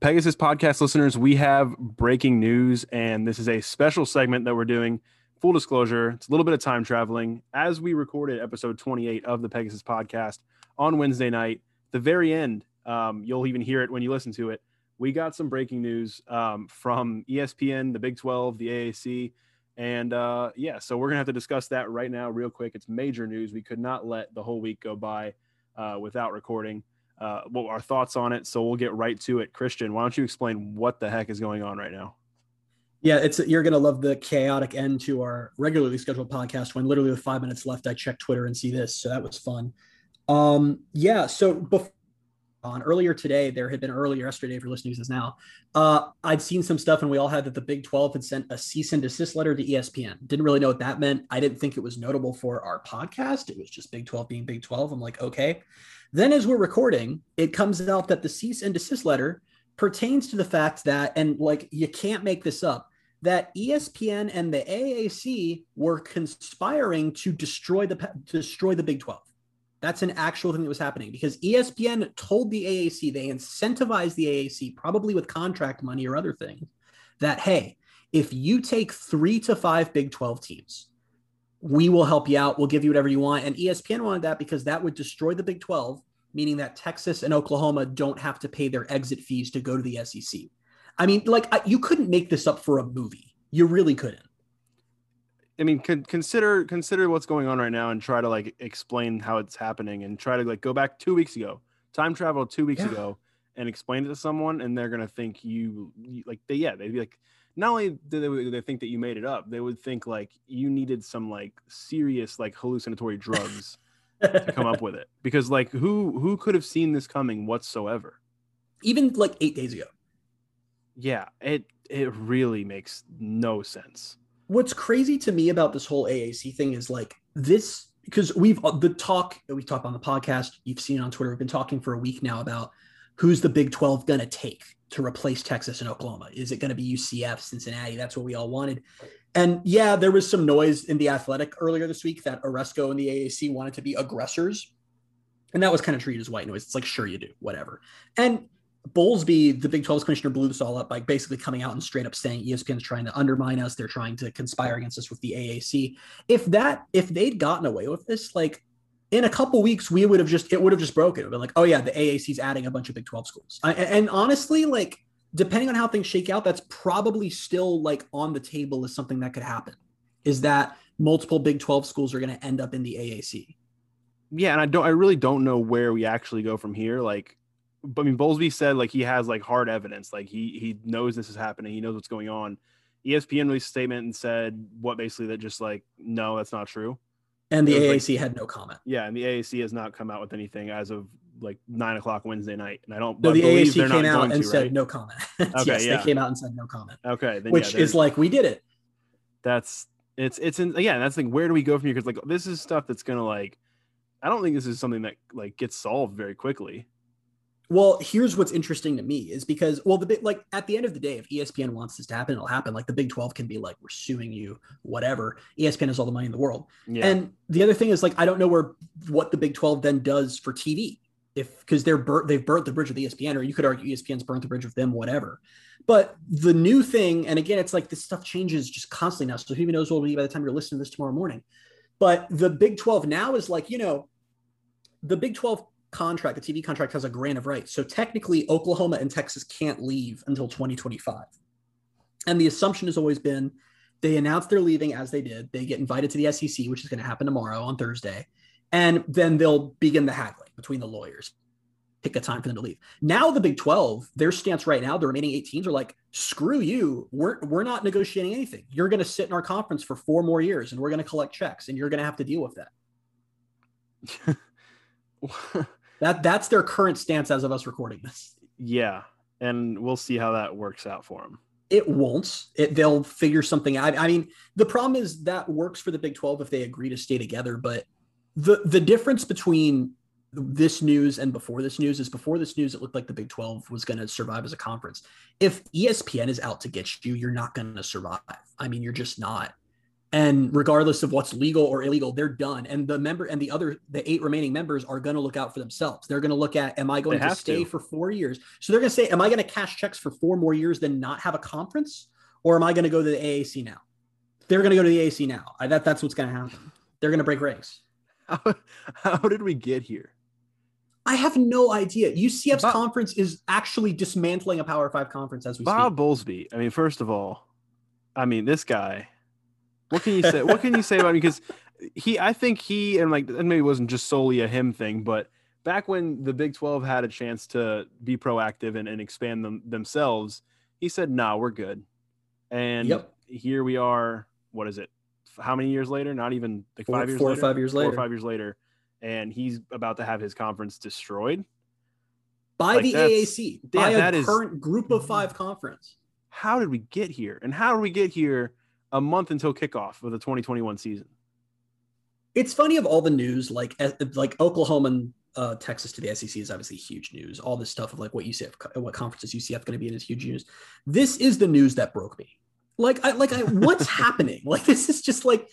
Pegasus podcast listeners, we have breaking news, and this is a special segment that we're doing. Full disclosure, it's a little bit of time traveling. As we recorded episode 28 of the Pegasus podcast on Wednesday night, the very end, um, you'll even hear it when you listen to it. We got some breaking news um, from ESPN, the Big 12, the AAC, and uh, yeah, so we're gonna have to discuss that right now, real quick. It's major news. We could not let the whole week go by uh, without recording uh, what our thoughts on it. So we'll get right to it. Christian, why don't you explain what the heck is going on right now? Yeah, it's you're gonna love the chaotic end to our regularly scheduled podcast. When literally with five minutes left, I check Twitter and see this, so that was fun. Um, yeah, so before on earlier today, there had been earlier yesterday, if you're listening to this now, uh, I'd seen some stuff and we all had that the Big 12 had sent a cease and desist letter to ESPN. Didn't really know what that meant. I didn't think it was notable for our podcast. It was just Big 12 being Big 12. I'm like, okay. Then, as we're recording, it comes out that the cease and desist letter pertains to the fact that, and like you can't make this up, that ESPN and the AAC were conspiring to destroy the destroy the Big 12. That's an actual thing that was happening because ESPN told the AAC, they incentivized the AAC, probably with contract money or other things, that hey, if you take three to five Big 12 teams, we will help you out. We'll give you whatever you want. And ESPN wanted that because that would destroy the Big 12, meaning that Texas and Oklahoma don't have to pay their exit fees to go to the SEC. I mean, like, you couldn't make this up for a movie. You really couldn't. I mean, consider consider what's going on right now and try to like explain how it's happening and try to like go back two weeks ago, time travel two weeks yeah. ago, and explain it to someone, and they're gonna think you, you like they yeah they'd be like not only do they, they think that you made it up, they would think like you needed some like serious like hallucinatory drugs to come up with it. Because like who who could have seen this coming whatsoever? Even like eight days ago. Yeah, it it really makes no sense. What's crazy to me about this whole AAC thing is like this because we've uh, the talk that we talked on the podcast, you've seen on Twitter, we've been talking for a week now about who's the Big 12 going to take to replace Texas and Oklahoma? Is it going to be UCF, Cincinnati? That's what we all wanted. And yeah, there was some noise in the athletic earlier this week that Aresco and the AAC wanted to be aggressors. And that was kind of treated as white noise. It's like, sure, you do, whatever. And Bowlesby, the Big 12's commissioner, blew this all up by basically coming out and straight up saying ESPN's trying to undermine us. They're trying to conspire against us with the AAC. If that, if they'd gotten away with this, like in a couple weeks, we would have just it would have just broken. It would been like, oh yeah, the AAC's adding a bunch of Big 12 schools. I, and honestly, like depending on how things shake out, that's probably still like on the table as something that could happen. Is that multiple Big 12 schools are going to end up in the AAC? Yeah, and I don't I really don't know where we actually go from here. Like I mean, Bowlesby said like he has like hard evidence, like he he knows this is happening, he knows what's going on. ESPN released a statement and said what basically that just like no, that's not true. And the AAC like, had no comment. Yeah, and the AAC has not come out with anything as of like nine o'clock Wednesday night, and I don't. No, the AAC came out and to, said right? no comment. Okay, yes, yeah. they came out and said no comment. Okay, then, which yeah, is like we did it. That's it's it's in yeah. That's like where do we go from here? Because like this is stuff that's gonna like, I don't think this is something that like gets solved very quickly. Well, here's what's interesting to me is because, well, the big like at the end of the day, if ESPN wants this to happen, it'll happen. Like the Big 12 can be like, we're suing you, whatever. ESPN has all the money in the world. Yeah. And the other thing is like, I don't know where what the Big 12 then does for TV. If because they're burnt, they've burnt the bridge with ESPN, or you could argue ESPN's burnt the bridge with them, whatever. But the new thing, and again, it's like this stuff changes just constantly now. So who even knows what will be by the time you're listening to this tomorrow morning. But the Big 12 now is like, you know, the Big 12 contract, the TV contract has a grant of rights. So technically, Oklahoma and Texas can't leave until 2025. And the assumption has always been they announce they're leaving as they did. They get invited to the SEC, which is going to happen tomorrow on Thursday. And then they'll begin the haggling between the lawyers, pick a time for them to leave. Now, the Big 12, their stance right now, the remaining eight teams are like, screw you. We're, we're not negotiating anything. You're going to sit in our conference for four more years and we're going to collect checks and you're going to have to deal with that. That that's their current stance as of us recording this. Yeah, and we'll see how that works out for them. It won't. It, they'll figure something out. I mean, the problem is that works for the Big 12 if they agree to stay together, but the the difference between this news and before this news is before this news it looked like the Big 12 was going to survive as a conference. If ESPN is out to get you, you're not going to survive. I mean, you're just not. And regardless of what's legal or illegal they're done and the member and the other the eight remaining members are going to look out for themselves they're going to look at am i going to stay to. for four years so they're going to say am i going to cash checks for four more years than not have a conference or am i going to go to the aac now they're going to go to the aac now I, that, that's what's going to happen they're going to break ranks how, how did we get here I have no idea. UCF's Bob, conference is actually dismantling a Power Five conference as we Bob speak. Bob Bowlesby. I mean, first of all, I mean this guy what can you say? what can you say about him? Because he, I think he, and like, and maybe it wasn't just solely a him thing, but back when the Big 12 had a chance to be proactive and, and expand them themselves, he said, "Nah, we're good." And yep. here we are. What is it? How many years later? Not even like four, five years. Four later? or five years later. Four or five years later, and he's about to have his conference destroyed by like the AAC, yeah, by a current is, group of mhm. five conference. How did we get here? And how did we get here? A month until kickoff of the 2021 season. It's funny of all the news, like like Oklahoma and uh, Texas to the SEC is obviously huge news. All this stuff of like what UCF, what conferences UCF going to be in is huge news. This is the news that broke me. Like, I like I, what's happening? Like, this is just like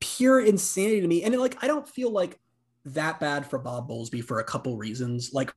pure insanity to me. And like, I don't feel like that bad for Bob Bowlesby for a couple reasons. Like,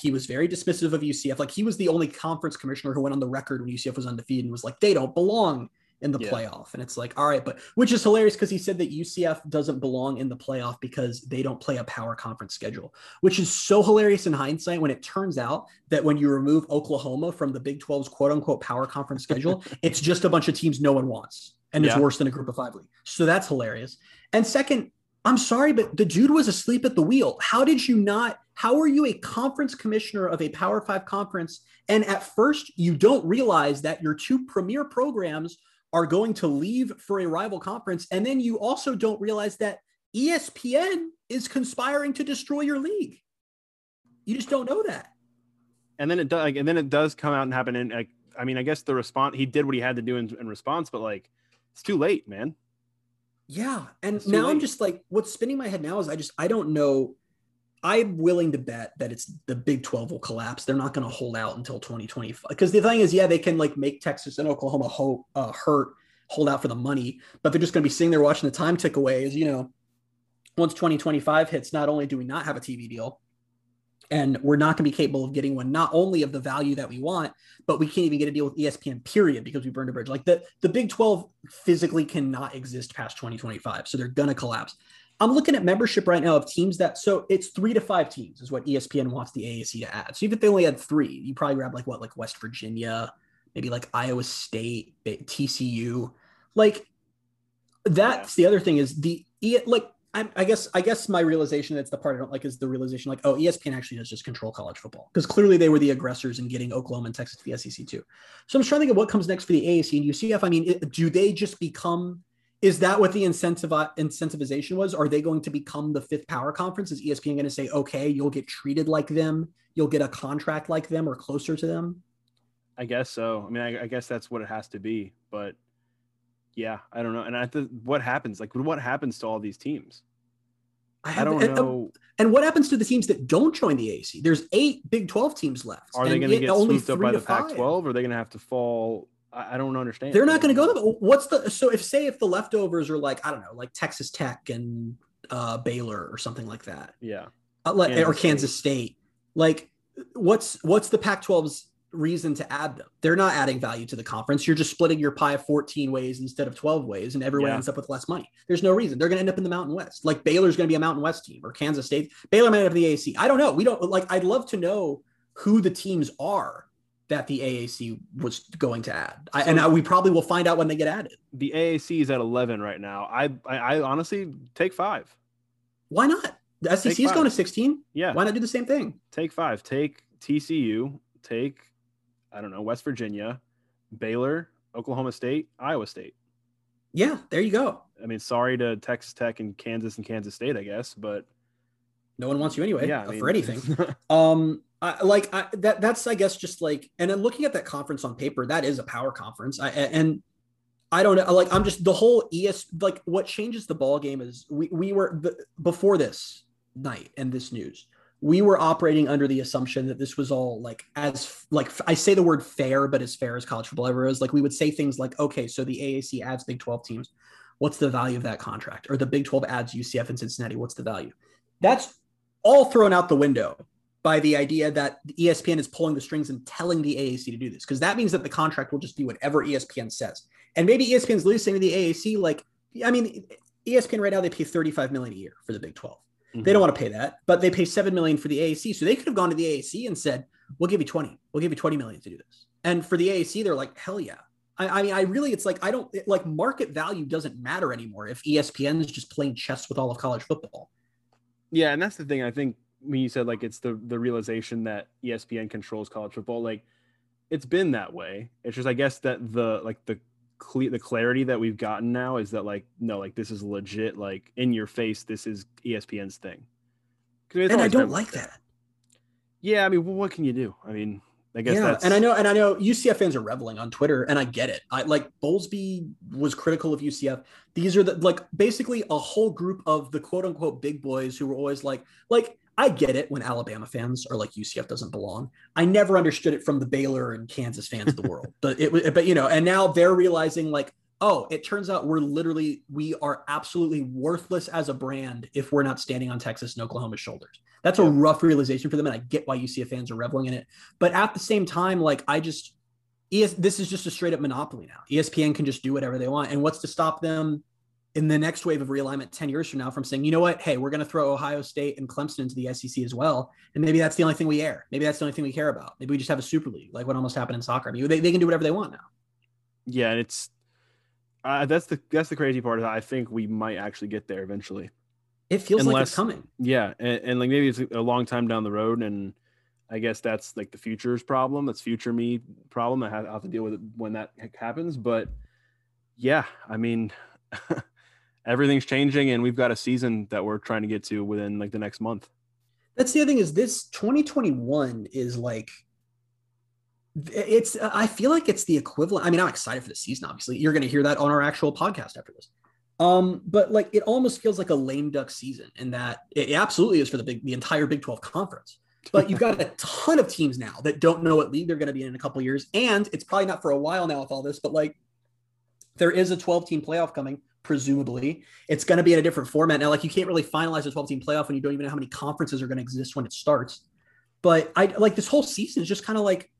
he was very dismissive of UCF. Like, he was the only conference commissioner who went on the record when UCF was undefeated and was like, they don't belong in the yeah. playoff. And it's like, all right, but which is hilarious because he said that UCF doesn't belong in the playoff because they don't play a power conference schedule, which is so hilarious in hindsight when it turns out that when you remove Oklahoma from the Big 12's quote unquote power conference schedule, it's just a bunch of teams no one wants. And yeah. it's worse than a group of five league. So that's hilarious. And second, I'm sorry, but the dude was asleep at the wheel. How did you not? How are you a conference commissioner of a Power Five conference? And at first, you don't realize that your two premier programs are going to leave for a rival conference. And then you also don't realize that ESPN is conspiring to destroy your league. You just don't know that. And then it does, and then it does come out and happen. And I mean, I guess the response he did what he had to do in, in response, but like, it's too late, man. Yeah, and now late. I'm just like, what's spinning my head now is I just I don't know I'm willing to bet that it's the Big 12 will collapse. They're not going to hold out until 2025. Because the thing is, yeah, they can like make Texas and Oklahoma ho- uh, hurt, hold out for the money, but they're just going to be sitting there watching the time tick away. As you know, once 2025 hits, not only do we not have a TV deal, and we're not going to be capable of getting one not only of the value that we want, but we can't even get a deal with ESPN. Period, because we burned a bridge. Like the the Big 12 physically cannot exist past 2025, so they're going to collapse. I'm looking at membership right now of teams that so it's three to five teams is what ESPN wants the AAC to add. So even if they only had three, you probably grab like what like West Virginia, maybe like Iowa State, TCU, like that's yeah. the other thing is the like I, I guess I guess my realization that's the part I don't like is the realization like oh ESPN actually does just control college football because clearly they were the aggressors in getting Oklahoma and Texas to the SEC too. So I'm trying to think of what comes next for the AAC and UCF. I mean, it, do they just become is that what the incentive incentivization was? Are they going to become the fifth power conference? Is ESPN going to say, okay, you'll get treated like them, you'll get a contract like them or closer to them? I guess so. I mean, I, I guess that's what it has to be. But yeah, I don't know. And I th- what happens? Like, what happens to all these teams? I, I don't and, um, know. And what happens to the teams that don't join the AC? There's eight Big 12 teams left. Are they going to get swooped up by the Pac 12? Or are they going to have to fall I, don't understand. They're not going to go there. What's the so if say if the leftovers are like I don't know like Texas Tech and uh, Baylor or something like that. Yeah. Uh, like, Kansas or Kansas State. State. Like what's what's the Pac-12's reason to add them? They're not adding value to the conference. You're just splitting your pie 14 ways instead of 12 ways, and everyone yeah. ends up with less money. There's no reason. They're going to end up in the Mountain West. Like Baylor's going to be a Mountain West team or Kansas State. Baylor might have the AAC. I don't know. We don't like. I'd love to know who the teams are that the AAC was going to add. I, and I, we probably will find out when they get added. The AAC is at 11 right now. I, I, I honestly take five. Why not? The SEC is going to 16. Yeah. Why not do the same thing? Take five. Take TCU. Take, I don't know, West Virginia, Baylor, Oklahoma State, Iowa State. Yeah, there you go. I mean, sorry to Texas Tech and Kansas and Kansas State, I guess, but no one wants you anyway. Yeah, I mean, for anything. um, I, like I, that that's I guess just like and then looking at that conference on paper that is a power conference I, and I don't know like I'm just the whole ES like what changes the ball game is we we were before this night and this news we were operating under the assumption that this was all like as like I say the word fair but as fair as college football ever is like we would say things like okay so the AAC adds Big 12 teams What's the value of that contract? Or the Big 12 adds UCF and Cincinnati. What's the value? That's all thrown out the window by the idea that ESPN is pulling the strings and telling the AAC to do this, because that means that the contract will just be whatever ESPN says. And maybe ESPN's listening to the AAC, like, I mean, ESPN right now they pay 35 million a year for the Big 12. Mm-hmm. They don't want to pay that, but they pay seven million for the AAC. So they could have gone to the AAC and said, "We'll give you 20. We'll give you 20 million to do this." And for the AAC, they're like, "Hell yeah." I, I mean, I really, it's like I don't it, like market value doesn't matter anymore if ESPN is just playing chess with all of college football. Yeah, and that's the thing. I think when you said like it's the the realization that ESPN controls college football, like it's been that way. It's just I guess that the like the cle- the clarity that we've gotten now is that like no, like this is legit, like in your face. This is ESPN's thing. and I don't like that. Yeah, I mean, well, what can you do? I mean, I guess yeah, that's... and I know, and I know UCF fans are reveling on Twitter, and I get it. I like Bowlesby was critical of UCF. These are the like basically a whole group of the quote unquote big boys who were always like, like I get it when Alabama fans are like UCF doesn't belong. I never understood it from the Baylor and Kansas fans of the world, but it was, but you know, and now they're realizing like, oh, it turns out we're literally we are absolutely worthless as a brand if we're not standing on Texas and Oklahoma's shoulders. That's yeah. a rough realization for them, and I get why UCF fans are reveling in it. But at the same time, like I just, ES, this is just a straight up monopoly now. ESPN can just do whatever they want, and what's to stop them in the next wave of realignment 10 years from now from saying, you know what, hey, we're going to throw Ohio State and Clemson into the SEC as well. And maybe that's the only thing we air. Maybe that's the only thing we care about. Maybe we just have a super league, like what almost happened in soccer. I mean, they, they can do whatever they want now. Yeah. And it's, uh, that's the, that's the crazy part. Is I think we might actually get there eventually. It feels Unless, like it's coming. Yeah, and, and, like maybe it's a long time down the road, and I guess that's like the future's problem. That's future me problem. I have, I have to deal with it when that happens. But yeah, I mean, everything's changing, and we've got a season that we're trying to get to within like the next month. That's the other thing is this 2021 is like it's i feel like it's the equivalent i mean i'm excited for the season obviously you're going to hear that on our actual podcast after this um, but like it almost feels like a lame duck season in that it absolutely is for the big the entire Big 12 conference. But you've got a ton of teams now that don't know what league they're going to be in, in a couple years. And it's probably not for a while now with all this, but like there is a 12 team playoff coming, presumably. It's going to be in a different format. Now, like you can't really finalize a 12 team playoff when you don't even know how many conferences are going to exist when it starts. But I like this whole season is just kind of like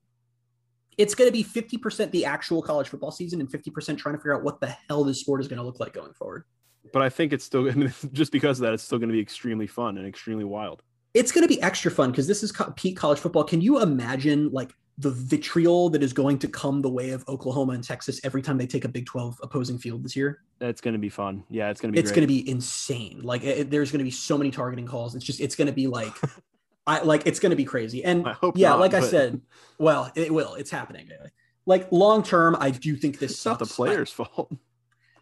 it's going to be 50% the actual college football season and 50% trying to figure out what the hell this sport is going to look like going forward. But I think it's still, I mean, just because of that, it's still going to be extremely fun and extremely wild. It's going to be extra fun because this is peak college football. Can you imagine like the vitriol that is going to come the way of Oklahoma and Texas every time they take a Big 12 opposing field this year? It's going to be fun. Yeah, it's going to be. It's going to be insane. Like it, there's going to be so many targeting calls. It's just it's going to be like I like it's going to be crazy. And yeah, not, like but... I said, well, it will. It's happening. Like long term, I do think this it's not the players' I, fault.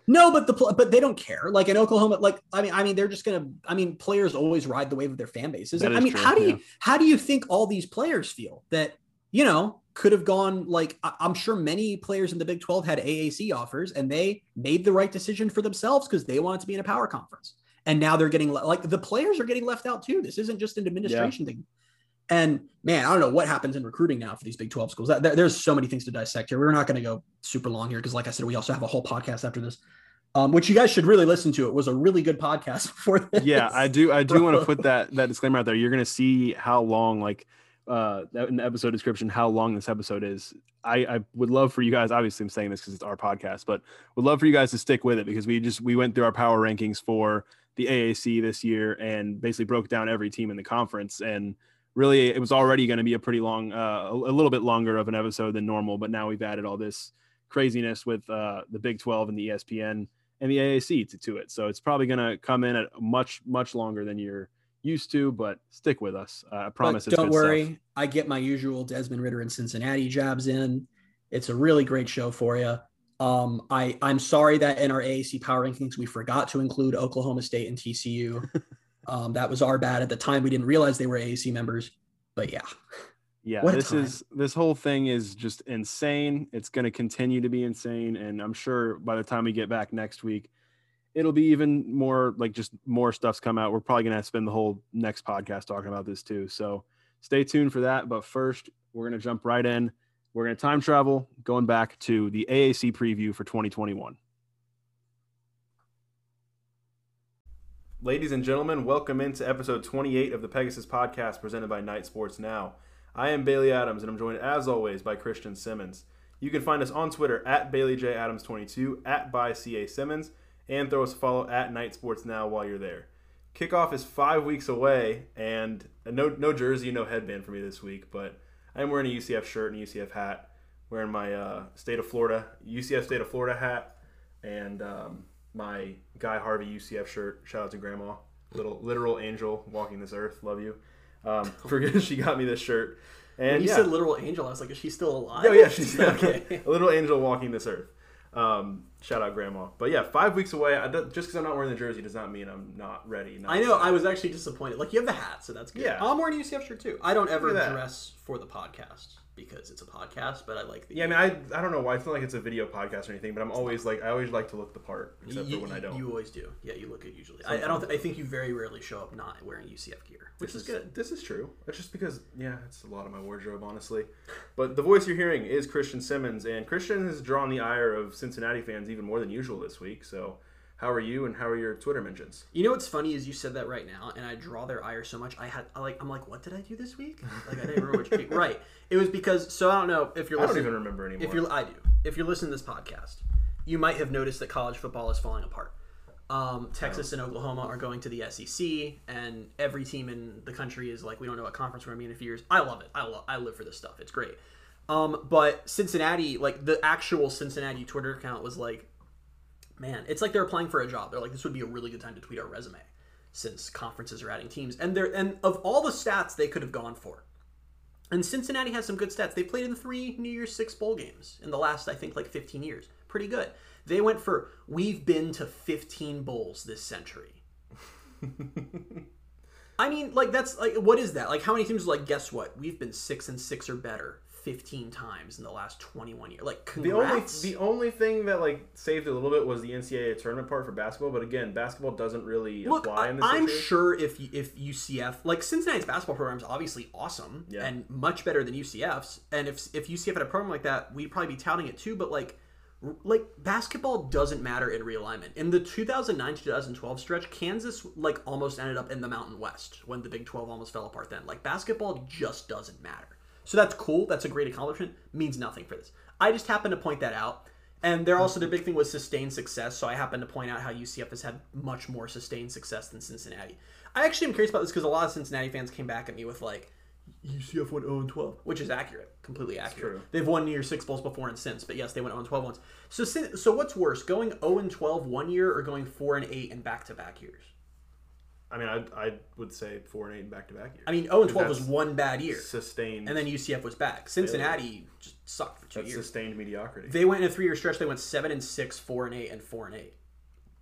No, but the but they don't care. Like in Oklahoma, like I mean, I mean, they're just gonna. I mean, players always ride the wave of their fan bases. I mean, true, how do yeah. you how do you think all these players feel that you know could have gone? Like I'm sure many players in the Big 12 had AAC offers, and they made the right decision for themselves because they wanted to be in a power conference and now they're getting like the players are getting left out too. This isn't just an administration yeah. thing. And man, I don't know what happens in recruiting now for these Big 12 schools. there's so many things to dissect here. We're not going to go super long here because, like I said, we also have a whole podcast after this, um, which you guys should really listen to. It was a really good podcast for this. Yeah, I do. I do want to put that that disclaimer out there. You're going to see how long, like, uh, in the episode description, how long this episode is. I, I would love for you guys. Obviously, I'm saying this because it's our podcast, but would love for you guys to stick with it because we just we went through our power rankings for the AAC this year and basically broke down every team in the conference. And really, it was already going to be a pretty long, uh, a, a, little bit longer of an episode than normal. But now we've added all this craziness with uh, the Big 12 and the ESPN and the AAC to, to it. So it's probably going to come in at much, much longer than you're used to, but stick with us. Uh, I promise. don't worry. Stuff. I get my usual Desmond Ridder and Cincinnati jabs in. It's a really great show for you. Um, I I'm sorry that in our AAC power rankings we forgot to include Oklahoma State and TCU. um, that was our bad at the time. We didn't realize they were AAC members, but yeah. Yeah, what this is this whole thing is just insane. It's going to continue to be insane, and I'm sure by the time we get back next week, it'll be even more like just more stuff's come out. We're probably to spend the whole next podcast talking about this too. So stay tuned for that. But first, we're to jump right in we're to time travel going back to the AAC preview for 2021. Ladies and gentlemen, welcome into episode 28 of the Pegasus podcast presented by Knight Sports Now. I am Bailey Adams and I'm joined as always by Christian Simmons. You can find us on Twitter at BaileyJAdams22, at by CA Simmons, and throw us a follow at Knight Sports Now while you're there. Kickoff is five weeks away, and no no jersey, no headband for me this week, but I'm wearing a UCF shirt and a UCF hat, wearing my uh, state of Florida UCF state of Florida hat, and um, my Guy Harvey UCF shirt. Shout out to Grandma, little literal angel walking this earth. Love you. Um, for she got me this shirt. And when you yeah. said literal angel, I was like, is she still alive? Oh yeah, she's okay. a little angel walking this earth. Um, shout out grandma. But yeah, five weeks away. I just because I'm not wearing the jersey does not mean I'm not ready. Not I know. excited. I was actually disappointed. Like you have the hat, so that's good. Yeah. I'm wearing a UCF shirt too. I don't ever Look at that. dress for the podcast because it's a podcast, but I like the. Yeah, I mean, I, I don't know why. It's not like it's a video podcast or anything, but I'm always like, I always like to look the part, except you, for when I don't. You always do. Yeah, you look good usually. I, I don't. Th- I think you very rarely show up not wearing UCF gear, which this is good. This is true. It's just because, yeah, it's a lot of my wardrobe, honestly. But the voice you're hearing is Christian Simmons, and Christian has drawn the ire of Cincinnati fans even more than usual this week. So, how are you, and how are your Twitter mentions? You know what's funny is you said that right now, and I draw their ire so much. I had I like I'm like, what did I do this week? Like I didn't remember which week. Right. It was because so I don't know if you're I don't listening. even remember anymore. If you're I do. If you're listening to this podcast, you might have noticed that college football is falling apart. Um, Texas and Oklahoma are going to the SEC, and every team in the country is like, we don't know what conference we're gonna be in a few years. I love it. I love. I live for this stuff. It's great. Um, but Cincinnati, like the actual Cincinnati Twitter account was like, man, it's like they're applying for a job. They're like, this would be a really good time to tweet our resume, since conferences are adding teams, and they're and of all the stats they could have gone for, and Cincinnati has some good stats. They played in three New Year's Six bowl games in the last, I think, like 15 years. Pretty good. They went for we've been to 15 bowls this century. I mean, like that's like what is that? Like how many teams are like guess what? We've been 6 and 6 or better 15 times in the last 21 years. Like The only the only thing that like saved it a little bit was the NCAA tournament part for basketball, but again, basketball doesn't really Look, apply in this I'm situation. sure if you- if UCF like Cincinnati's basketball program is obviously awesome Yeah. and much better than UCF's, and if if UCF had a program like that, we'd probably be touting it too. But like like basketball doesn't matter in realignment. In the 2009 to 2012 stretch, Kansas like almost ended up in the Mountain West when the Big 12 almost fell apart. Then like basketball just doesn't matter. So that's cool. That's a great accomplishment. Means nothing for this. I just happen to point that out. And they're also their big thing was sustained success. So I happen to point out how UCF has had much more sustained success than Cincinnati. I actually am curious about this because a lot of Cincinnati fans came back at me with like UCF went 0 and 12, which is accurate, completely accurate. true. They've won near Six bowls before and since, but yes, they went 0 and 12 once. So so what's worse, going 0 and 12 one year or going 4 and 8 in back to back years? I mean, I I would say four and eight back to back years. I mean, 0 and 12 was one bad year, sustained and then UCF was back. Cincinnati just sucked for two that's years. sustained mediocrity. They went in a three year stretch. They went seven and six, four and eight, and four and eight.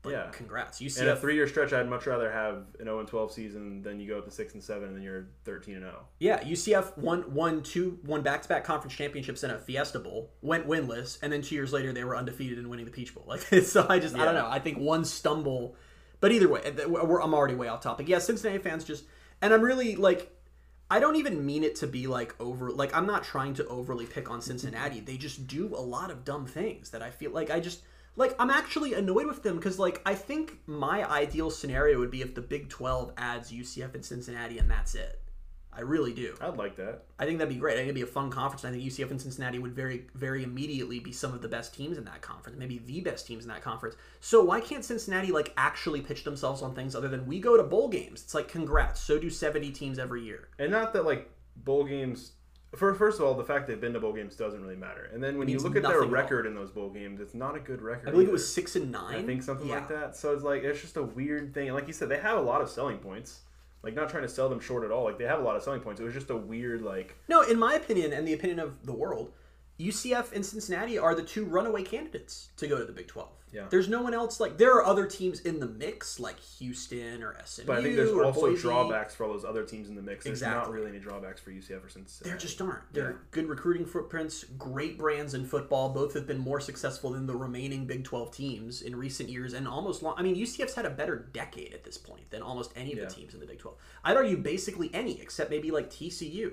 Like, Yeah. congrats. In a three-year stretch, I'd much rather have an 0 and 12 season than you go up to six and seven, and then you're 13 and oh. 0. yeah, UCF won won two won back to back conference championships in a Fiesta Bowl. Went winless, and then two years later they were undefeated and winning the Peach Bowl. Like so, I just I don't know. I think one stumble, but either way, I'm already way off topic. Yeah, Cincinnati fans just and I'm really like. I don't even mean it to be like over like I'm not trying to overly pick on Cincinnati. They just do a lot of dumb things that I feel like I just like I'm actually annoyed with them because like I think my ideal scenario would be if the Big 12 adds UCF and Cincinnati and that's it. I really do. I'd like that. I think that'd be great. I think it'd be a fun conference. I think UCF and Cincinnati would very, very immediately be some of the best teams in that conference, maybe the best teams in that conference. So why can't Cincinnati like actually pitch themselves on things other than we go to bowl games? It's like congrats. So do seventy teams every year. And not that like bowl games. For, first of all, the fact they've been to bowl games doesn't really matter. And then when you look at their nothing at record in those bowl games, it's not a good record. I believe it was six and nine. I think something Yeah. like that. So it's like it's just a weird thing. And like you said, they have a lot of selling points. Like not trying to sell them short at all. Like they have a lot of selling points. It was just a weird like No, in my opinion, and the opinion of the world, UCF and Cincinnati are the two runaway candidates to go to the Big 12. Yeah. There's no one else like there are other teams in the mix like Houston or SMU But I think there's also Boise. drawbacks for all those other teams in the mix. There's not really any drawbacks for UCF or Cincinnati. There just aren't. They're Yeah. good recruiting footprints, great brands in football. Both have been more successful than the remaining Big 12 teams in recent years and almost long. I mean, UCF's had a better decade at this point than almost any of Yeah. the teams in the Big 12. I'd argue basically any, except maybe like TCU.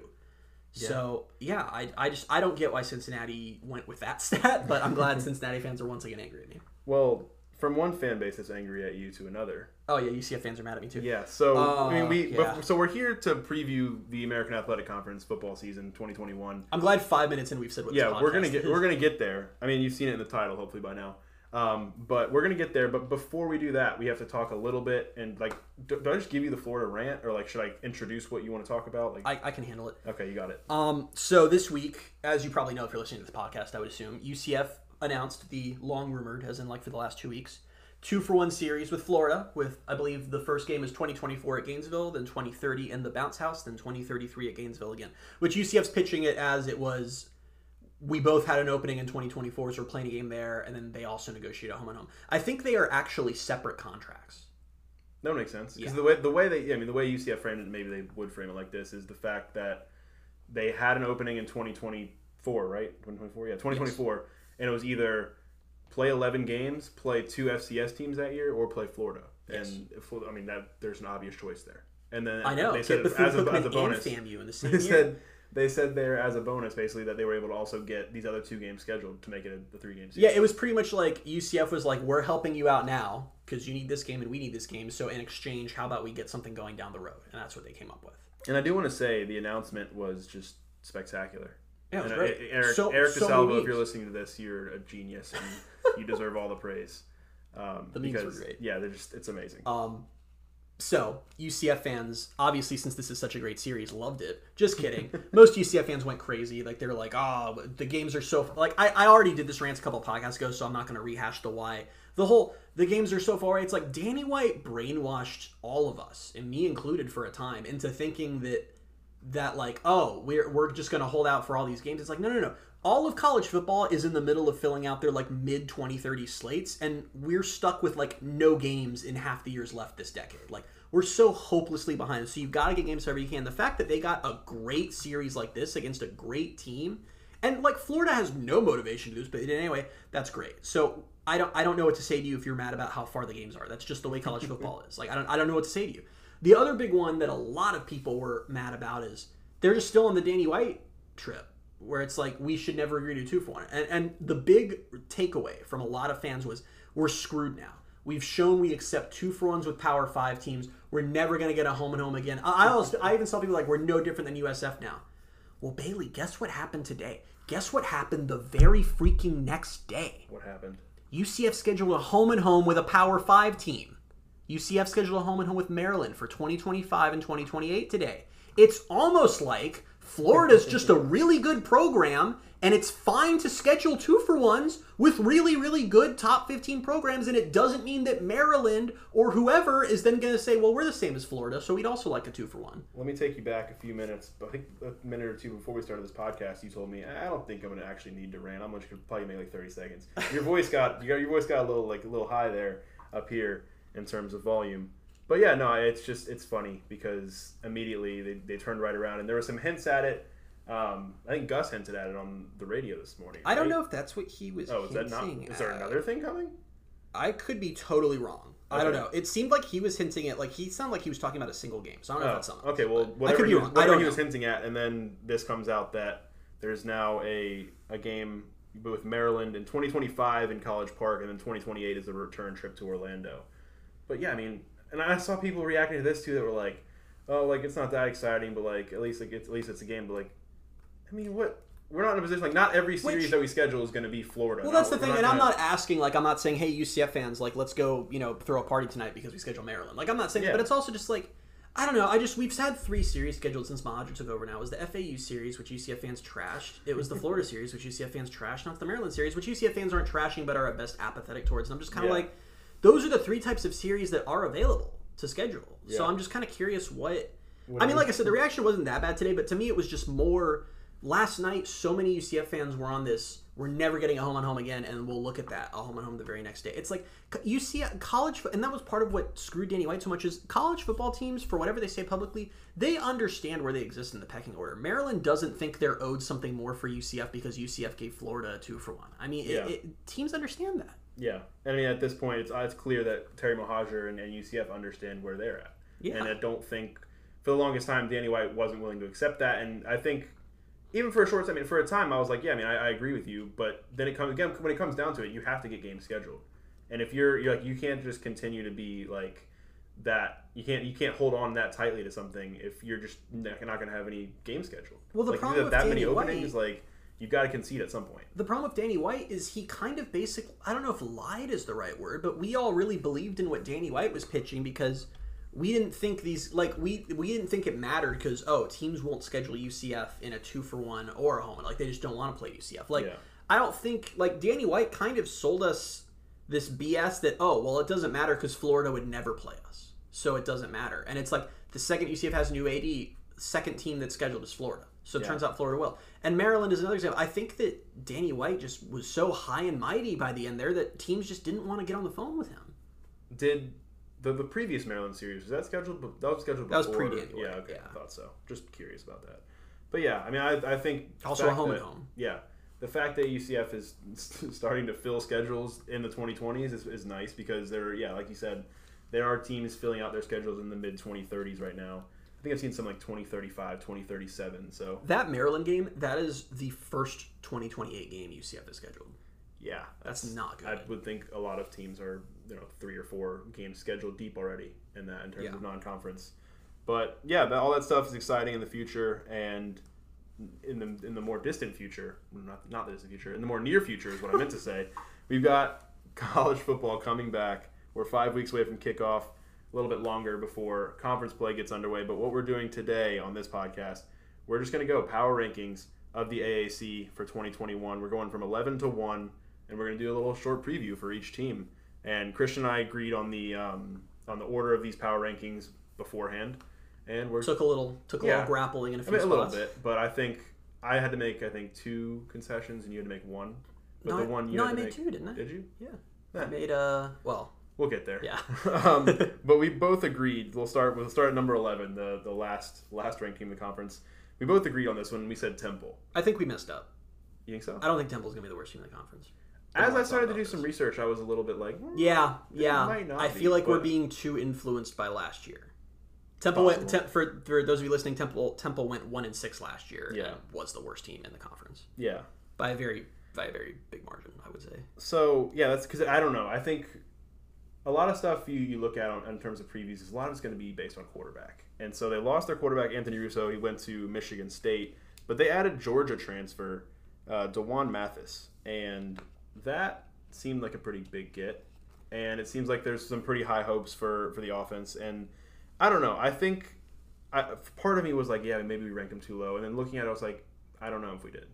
So yeah, I, I just I don't get why Cincinnati went with that stat, but I'm glad Cincinnati fans are once again angry at me. Well, from one fan base that's angry at you to another. Oh yeah, UCF fans are mad at me too. Yeah. So Uh, I mean, we yeah. but- so we're here to preview the American Athletic Conference football season 2021. I'm glad five minutes in we've said what. yeah, we're gonna get is. we're gonna get there. I mean, you've seen it in the title, hopefully by now. Um, but we're gonna get there. But before we do that, we have to talk a little bit and like, do, do I just give you the floor to rant, or like, should I introduce what you want to talk about? Like, I, I can handle it. okay, you got it. Um, so this week, as you probably know if you're listening to this podcast, I would assume UCF announced the long rumored, as in like for the last two weeks, two for one series with Florida. With I believe the first game is 2024 at Gainesville, then 2030 in the Bounce House, then 2033 at Gainesville again. Which UCF's pitching it as it was. We both had an opening in 2024, so we're playing a game there, and then they also negotiate a home and home. I think they are actually separate contracts. That makes sense because Yeah. the way the way they, I mean, the way UCF framed it, maybe they would frame it like this is the fact that they had an opening in 2024, right? 2024, yeah, 2024, and it was either play 11 games, play two FCS teams that year, or play Florida. Yes. And I mean that there's an obvious choice there. And then I know. they said as a, as a bonus, and FAMU in the same year. said they said there as a bonus basically that they were able to also get these other two games scheduled to make it a, a three games. Yeah, it was pretty much like UCF was like, "We're helping you out now because you need this game and we need this game. So in exchange, how about we get something going down the road?" And that's what they came up with. And I do want to say the announcement was just spectacular. Yeah, it was And, great. uh, Eric, So- Eric so DeSalvo, if you're listening to this, you're a genius and you deserve all the praise. Um, The memes were because, great. Yeah, they're just it's amazing. Um, so UCF fans, obviously, since this is such a great series, loved it. Just kidding. Most UCF fans went crazy. Like they're like, "Oh, the games are so like." I, I already did this rant a couple podcasts ago, so I'm not going to rehash the why. The whole the games are so far away. It's like Danny White brainwashed all of us, and me included, for a time, into thinking that that like, oh, we're we're just going to hold out for all these games. It's like, no, no, no. All of college football is in the middle of filling out their like mid 2030 slates, and we're stuck with like no games in half the years left this decade. Like we're so hopelessly behind. So you've got to get games however you can. The fact that they got a great series like this against a great team, and like Florida has no motivation to lose, but anyway, that's great. So I don't I don't know what to say to you if you're mad about how far the games are. That's just the way college football is. Like I don't I don't know what to say to you. The other big one that a lot of people were mad about is they're just still on the Danny White trip, where it's like we should never agree to two for one. And, and the big takeaway from a lot of fans was we're screwed now. We've shown we accept two for ones with Power Five teams. We're never going to get a home and home again. I, I, also, I even saw people like we're no different than USF now. Well, Bailey, guess what happened today? Guess what happened the very freaking next day? what happened? UCF scheduled a home and home with a Power 5 team. UCF scheduled a home and home with Maryland for 2025 and 2028 today. It's almost like Florida's just a really good program and it's fine to schedule two for ones with really, really good top 15 programs. And it doesn't mean that Maryland or whoever is then going to say, well, we're the same as Florida, so we'd also like a two for one. Let me take you back a few minutes. I think a minute or two before we started this podcast, you told me I don't think I'm going to actually need to rant. I'm going to probably make like 30 seconds. Your voice got you got your voice got a little like a little high there up here in terms of volume. But yeah, no, it's just it's funny because immediately they, they turned right around and there were some hints at it. Um, I think Gus hinted at it on the radio this morning. I don't right? know if that's what he was Oh, is that not? Is there at. another thing coming? I could be totally wrong. I don't know. It seemed like he was hinting at like he sounded like he was talking about a single game. So I don't know if that's something. okay. Well, but I whatever, could be he was, wrong. I don't he know. was hinting at, and then this comes out that there's now a a game with Maryland in 2025 in College Park, and then 2028 is a return trip to Orlando. But yeah, I mean, and I saw people reacting to this too that were like, "Oh, like it's not that exciting, but like at least like it's, at least it's a game." But like, I mean, what? We're not in a position like not every series Which- that we schedule is going to be Florida. Well, that's the thing, and I'm not asking like I'm not saying, hey, UCF fans, like let's go, you know, throw a party tonight because we schedule Maryland. Like I'm not saying, that, Yeah. but it's also just like I don't know. I just we've had three series scheduled since Mohajir took over. Now it was the FAU series, which UCF fans trashed. It was the Florida series, which UCF fans trashed. Not the Maryland series, which UCF fans aren't trashing, but are at best apathetic towards. And I'm just kind of Yeah. like, those are the three types of series that are available to schedule. So I'm just kind of curious what. What I mean, like I said, the reaction wasn't that bad today, but to me, it was just more. Last night, so many UCF fans were on this. We're never getting a home on home again, and we'll look at that a home on home the very next day. It's like you see college, and that was part of what screwed Danny White so much. Is college football teams, for whatever they say publicly, they understand where they exist in the pecking order. Maryland doesn't think they're owed something more for UCF because UCF gave Florida a two for one. I mean, Yeah. it, it, teams understand that. Yeah, And I mean, at this point, it's uh, it's clear that Terry Mohajir and, and UCF understand where they're at, Yeah. and I don't think for the longest time Danny White wasn't willing to accept that, and I think even for a short time, I mean, for a time, I was like, yeah, I mean, I, I agree with you, but then it comes again when it comes down to it, you have to get games scheduled, And if you're, you're like you can't just continue to be like that. You can't you can't hold on that tightly to something if you're just not, not going to have any game scheduled. Well, the like, problem with that Danny many openings, White- like you've got to concede at some point. The problem with Danny White is he kind of basic. I don't know if lied is the right word, but we all really believed in what Danny White was pitching because we didn't think these like we we didn't think it mattered because oh teams won't schedule UCF in a two for one or a home like they just don't want to play UCF. Like Yeah. I don't think like Danny White kind of sold us this BS that oh well it doesn't matter because Florida would never play us, so it doesn't matter. And it's like the second UCF has a new AD, second team that's scheduled is Florida. So it Yeah. turns out Florida will. And Maryland is another example. I think that Danny White just was so high and mighty by the end there that teams just didn't want to get on the phone with him. Did the the previous Maryland series was that scheduled? That was scheduled. That was White, Yeah, okay, yeah. I thought so. Just curious about that. But yeah, I mean, I, I think Also a home that- and home. Yeah, the fact that UCF is starting to fill schedules in the 2020s is, is nice because there, yeah, like you said, there are teams filling out their schedules in the mid 2030s right now. I think I've seen some like 2035, 2037. So That Maryland game, that is the first 2028 game UCF is scheduled. Yeah, That's not good. I would think a lot of teams are you know three or four games scheduled deep already in that in terms Yeah. of non-conference. But yeah, all that stuff is exciting in the future, and in the in the more distant future, not not the distant future, in the more near future is what I meant to say. We've got college football coming back. We're five weeks away from kickoff, a little bit longer before conference play gets underway. But what we're doing today on this podcast, we're just going to go power rankings of the AAC for 2021. We're going from 11 to one, and we're going to do a little short preview for each team. And Christian and I agreed on the um, on the order of these power rankings beforehand, and we're Took a little took a Yeah. little grappling in a few mean, a little bit, but I think I had to make I think two concessions, and you had to make one. But No, the one you no, had I to made make, two, didn't I? Did you? Yeah. I Yeah. made uh well, We'll get there. Yeah. um, but we both agreed. We'll start. We'll start at number eleven, the the last last ranked team in the conference. We both agreed on this one. We said Temple. I think we messed up. You think so? I don't think Temple's gonna be the worst team in the conference. As I started to about do this. some research, I was a little bit like, hmm, Yeah, yeah. might not I be, feel like we're being too influenced by last year. Temple went Possible. tem- for for those of you listening. Temple Temple went one and six last year. Yeah. and was the worst team in the conference yeah. by a very by a very big margin. I would say. So yeah, that's because I don't know. I think a lot of stuff you, you look at on, in terms of previews is a lot of it's going to be based on quarterback. And so they lost their quarterback Anthony Russo. He went to Michigan State, but they added Georgia transfer uh, D'Wan Mathis, and that seemed like a pretty big get. And it seems like there's some pretty high hopes for for the offense. And I don't know. I think I, part of me was like, yeah, maybe we ranked them too low. And then looking at it, I was like, I don't know if we did.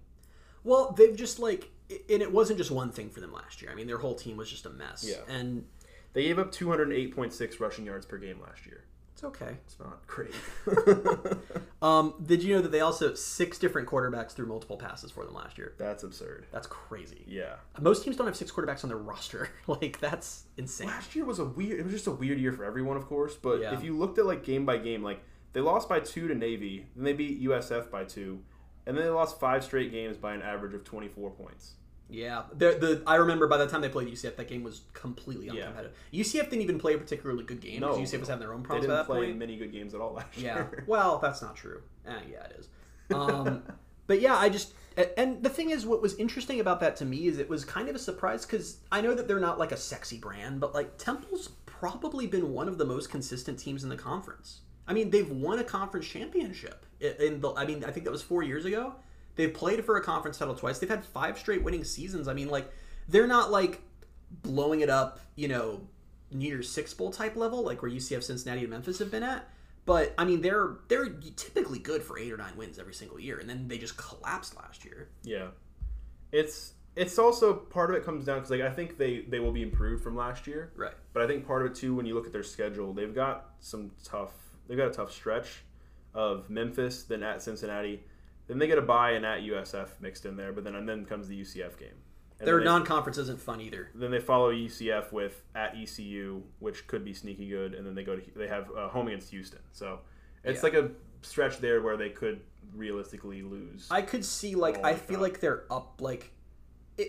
Well, they've just like, and it wasn't just one thing for them last year. I mean, their whole team was just a mess. Yeah. and They gave up 208.6 rushing yards per game last year. It's okay. It's not great. Um, did you know that they also six different quarterbacks threw multiple passes for them last year? That's absurd. That's crazy. Yeah. Most teams don't have six quarterbacks on their roster. like that's insane. Last year was a weird. It was just a weird year for everyone, of course. But Yeah. if you looked at like game by game, like they lost by two to Navy, then they beat USF by two, and then they lost five straight games by an average of 24 points. Yeah, the, the I remember by the time they played UCF, that game was completely Yeah. uncompetitive. UCF didn't even play a particularly good game. No. UCF was having their own problems by didn't play point. many good games at all last Yeah, year. well, that's not true. Eh, yeah, it is. Um, but yeah, I just and the thing is, what was interesting about that to me is it was kind of a surprise because I know that they're not like a sexy brand, but like Temple's probably been one of the most consistent teams in the conference. I mean, they've won a conference championship. In the, I mean, I think that was four years ago. They've played for a conference title twice. They've had five straight winning seasons. I mean, like they're not like blowing it up, you know, New Year's Six Bowl type level, like where UCF, Cincinnati, and Memphis have been at. But I mean, they're they're typically good for eight or nine wins every single year, and then they just collapsed last year. Yeah, it's it's also part of it comes down because like I think they they will be improved from last year, Right. but I think part of it too when you look at their schedule, they've got some tough. They've got a tough stretch of Memphis, then at Cincinnati, then they get a bye and at USF mixed in there, but then and then comes the UCF game. And Their non-conference isn't fun either. then they follow UCF with at ECU, which could be sneaky good, and then they go to they have uh, home against Houston. So it's Yeah. like a stretch there where they could realistically lose. I could see like I feel like they're up like